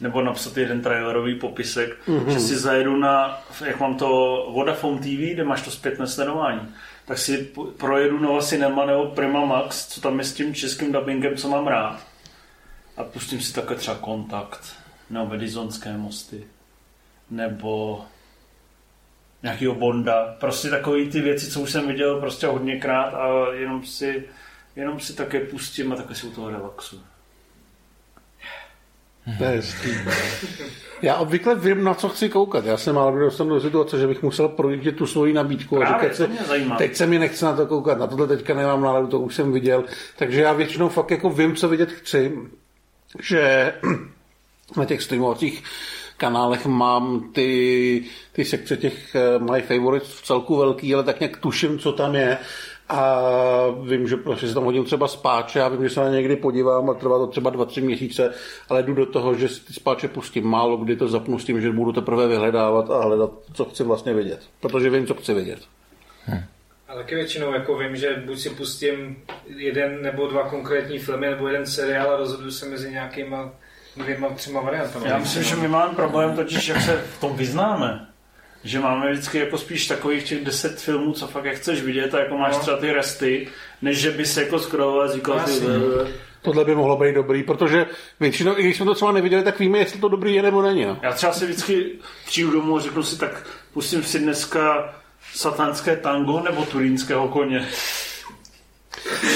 nebo napsat jeden trailerový popisek, mm-hmm. že si zajedu na, jak mám to Vodafone TV, kde máš to zpětné sledování, tak si projedu Nova Cinema nebo Prima Max, co tam je s tím českým dubbingem, co mám rád. A pustím si také třeba Kontakt, nebo Medizonské mosty, nebo nějakýho Bonda. Prostě takový ty věci, co už jsem viděl prostě hodněkrát a jenom si, jenom si také pustím a také si u toho relaxuju. To je hezký. Já obvykle vím, na co chci koukat. Já jsem málo kdy dostanu do situace, že bych musel projít tu svoji nabídku a Právě, říkat si, mě zajímá. teď se mi nechce na to koukat, na tohle teďka nemám náladu, to už jsem viděl. Takže já většinou fakt jako vím, co vidět chci, že <clears throat> na těch streamovacích kanálech mám ty, ty sekce těch eh, My Favorites v celku velký, ale tak nějak tuším, co tam je. A vím, že prostě si tam hodím třeba spáče a vím, že se na ně někdy podívám a trvá to třeba 2-3 měsíce, ale jdu do toho, že si ty spáče pustím málo, kdy to zapnu s tím, že budu teprve vyhledávat a hledat, co chci vlastně vidět. Protože vím, co chci vidět. A taky většinou jako vím, že buď si pustím jeden nebo dva konkrétní filmy nebo jeden seriál a rozhoduju se mezi nějakýma dvěma, třema variantami. Já myslím, že my máme problém totiž, jak se v tom vyznáme. Že máme vždycky jako spíš takových těch deset filmů, co fakt jak chceš vidět a jako máš No. třeba ty resty, než že by se jako scrolloval a říkal No, ty, jasně. "Eh, Tohle by mohlo být dobrý, protože většinou, i když jsme to třeba neviděli, tak víme, jestli to dobrý je nebo není. No. Já třeba si vždycky přijdu domů a řeknu si, tak pustím si dneska satanské tango nebo turínského koně.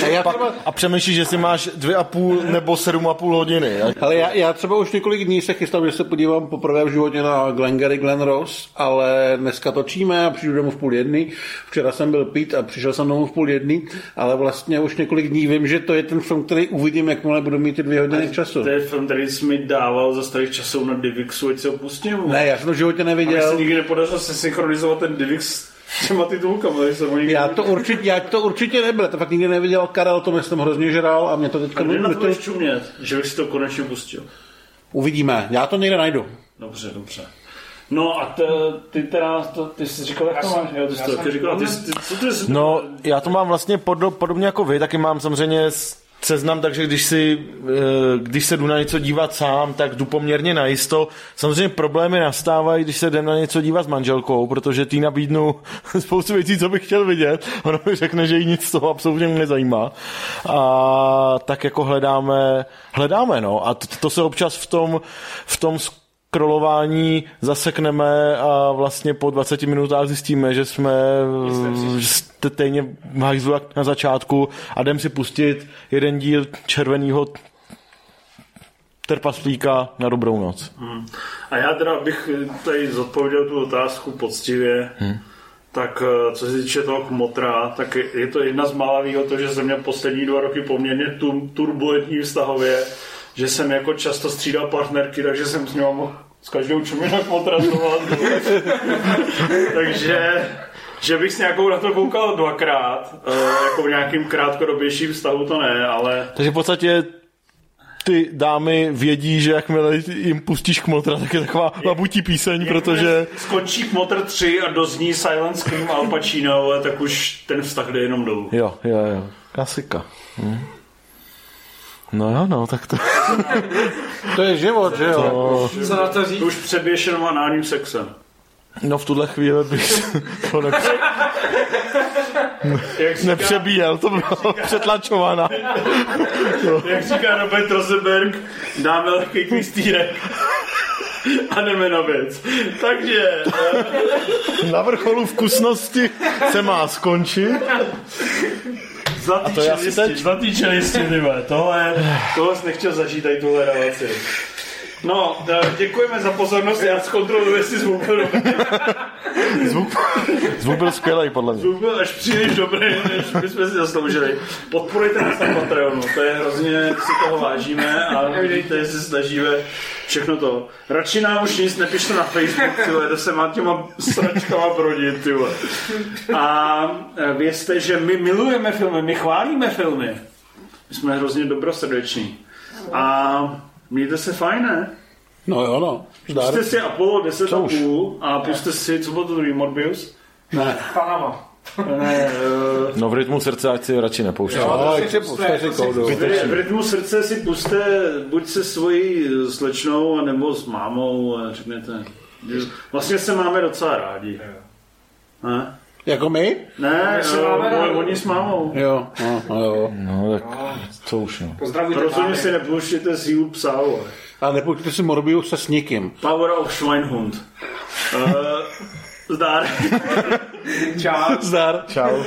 A já třeba, A přemýšlíš, že si máš dvě a půl nebo sedm a půl hodiny. a- ale já, já třeba už několik dní se chystám, že se podívám poprvé v životě na Glengarry Glen Ross, ale dneska točíme a přijdu domů v půl jedny. Včera jsem byl pít a přišel jsem domů v půl jedny, ale vlastně už několik dní vím, že to je ten film, který uvidím, jakmile budu mít ty dvě hodiny času. To je film, který jsi mi dával za starých časů na Divixu, ať se ho pustím. Ne, já jsem to v životě A mně se neviděl. nikdy nepodařilo se synchronizovat ten Divix těma titulkama, ho nikdy Já to určitě, já to určitě nebyl, to fakt nikdy neviděl. Karel to myslím hrozně žral a mě to teďka A kdy na to to, budeš čumět, že bych si to konečně pustil? Uvidíme, já to někde najdu. Dobře, dobře. No a t, ty teda, to, ty jsi říkal, jak to máš? Jo, ty jsi já to říkal. Ty, jsi- ty, co ty jsi, No, já to mám vlastně podo, podobně jako vy, taky mám samozřejmě s- seznam, takže když, si, eh, když se jdu na něco dívat sám, tak jdu poměrně najisto. Samozřejmě problémy nastávají, když se jdem na něco dívat s manželkou, protože tý nabídnu <laughs> spoustu věcí, co bych chtěl vidět. Ona mi řekne, že jí nic z toho absolutně nezajímá. A tak jako hledáme, hledáme, no. A to, to se občas v tom, v tom scrollování zasekneme a vlastně po 20 minutách zjistíme, že jsme jste stejně v hajzlu jak na začátku a jdem si pustit jeden díl červeného trpaslíka na dobrou noc. A já teda bych tady zodpověděl tu otázku poctivě. Hmm. Tak eh, co se týče toho kmotra, tak je- to jedna z mála výhod, to, že jsem měl poslední dva roky poměrně tu, turbulentní vztahově, že jsem jako často střídal partnerky, takže jsem s ním mohl s každou kmotra znovu. <laughs> takže že bych s nějakou na to koukal dvakrát, eh, jako v nějakým krátkodobějším vztahu to ne, ale Takže v podstatě ty dámy vědí, že jakmile jim pustíš kmotra, tak je taková labutí píseň, protože Skončí Kmotr 3 a dozní Silent Scream Al Pacino, ale tak už ten vztah jde jenom dolů. jo, jo, jo, klasika. Hm. No jo, no, tak to... <laughs> To je život, že jo? Co na to říct? To už přeběž jenom análním sexem. No v tuhle chvíli bych to nepře- Jak říká, nepřebíjel, to bylo přetlačovaná. jak říká Robert Rosenberg, dáme lehký klistýrek a jdeme na věc. Takže, Na vrcholu vkusnosti se má skončit. Zlatý to asi čelisti, zlatý čelisti, ty vole, tohle, tohle jsi nechtěl zažít tady tuhle relaci. No, eh, děkujeme za pozornost, já zkontroluji, jestli zvuk byl dobrý. <laughs> Zvuk, zvuk byl skvělý, podle mě. Zvuk byl až příliš dobrý, než bychom si zasloužili. Podporujte nás na Patreonu, to je hrozně, si toho vážíme a vidíte, se snažíme všechno to. Radši nám už nic nepište na Facebook, tyhle, to se má těma sračkama brodit, tyhle. A e, vězte, že my milujeme filmy, my chválíme filmy. My jsme hrozně dobrosrdeční. A mějte se fajn, ne? No jo, no. Zdar. Puste si Apollo 10 Co a půl a puste si, co bylo to druhý, Morbius? Ne. Panama. Ne, e, No v rytmu srdce ať si radši nepouštěl. No, si puste, si v, v rytmu srdce si puste buď se svojí slečnou, nebo s mámou a řekněte. Vlastně se máme docela rádi. Ne? Jako my? Ne, My se máme rádi. oni s mámou. Jo, no, no jo. No tak co už no. Pozdravujte Rozhodně si nepouštějte sílu psa. A nepouštějte si Morbius se s nikým. Power of Schweinhund. Uh, zdar. Čau. Zdar. Čau.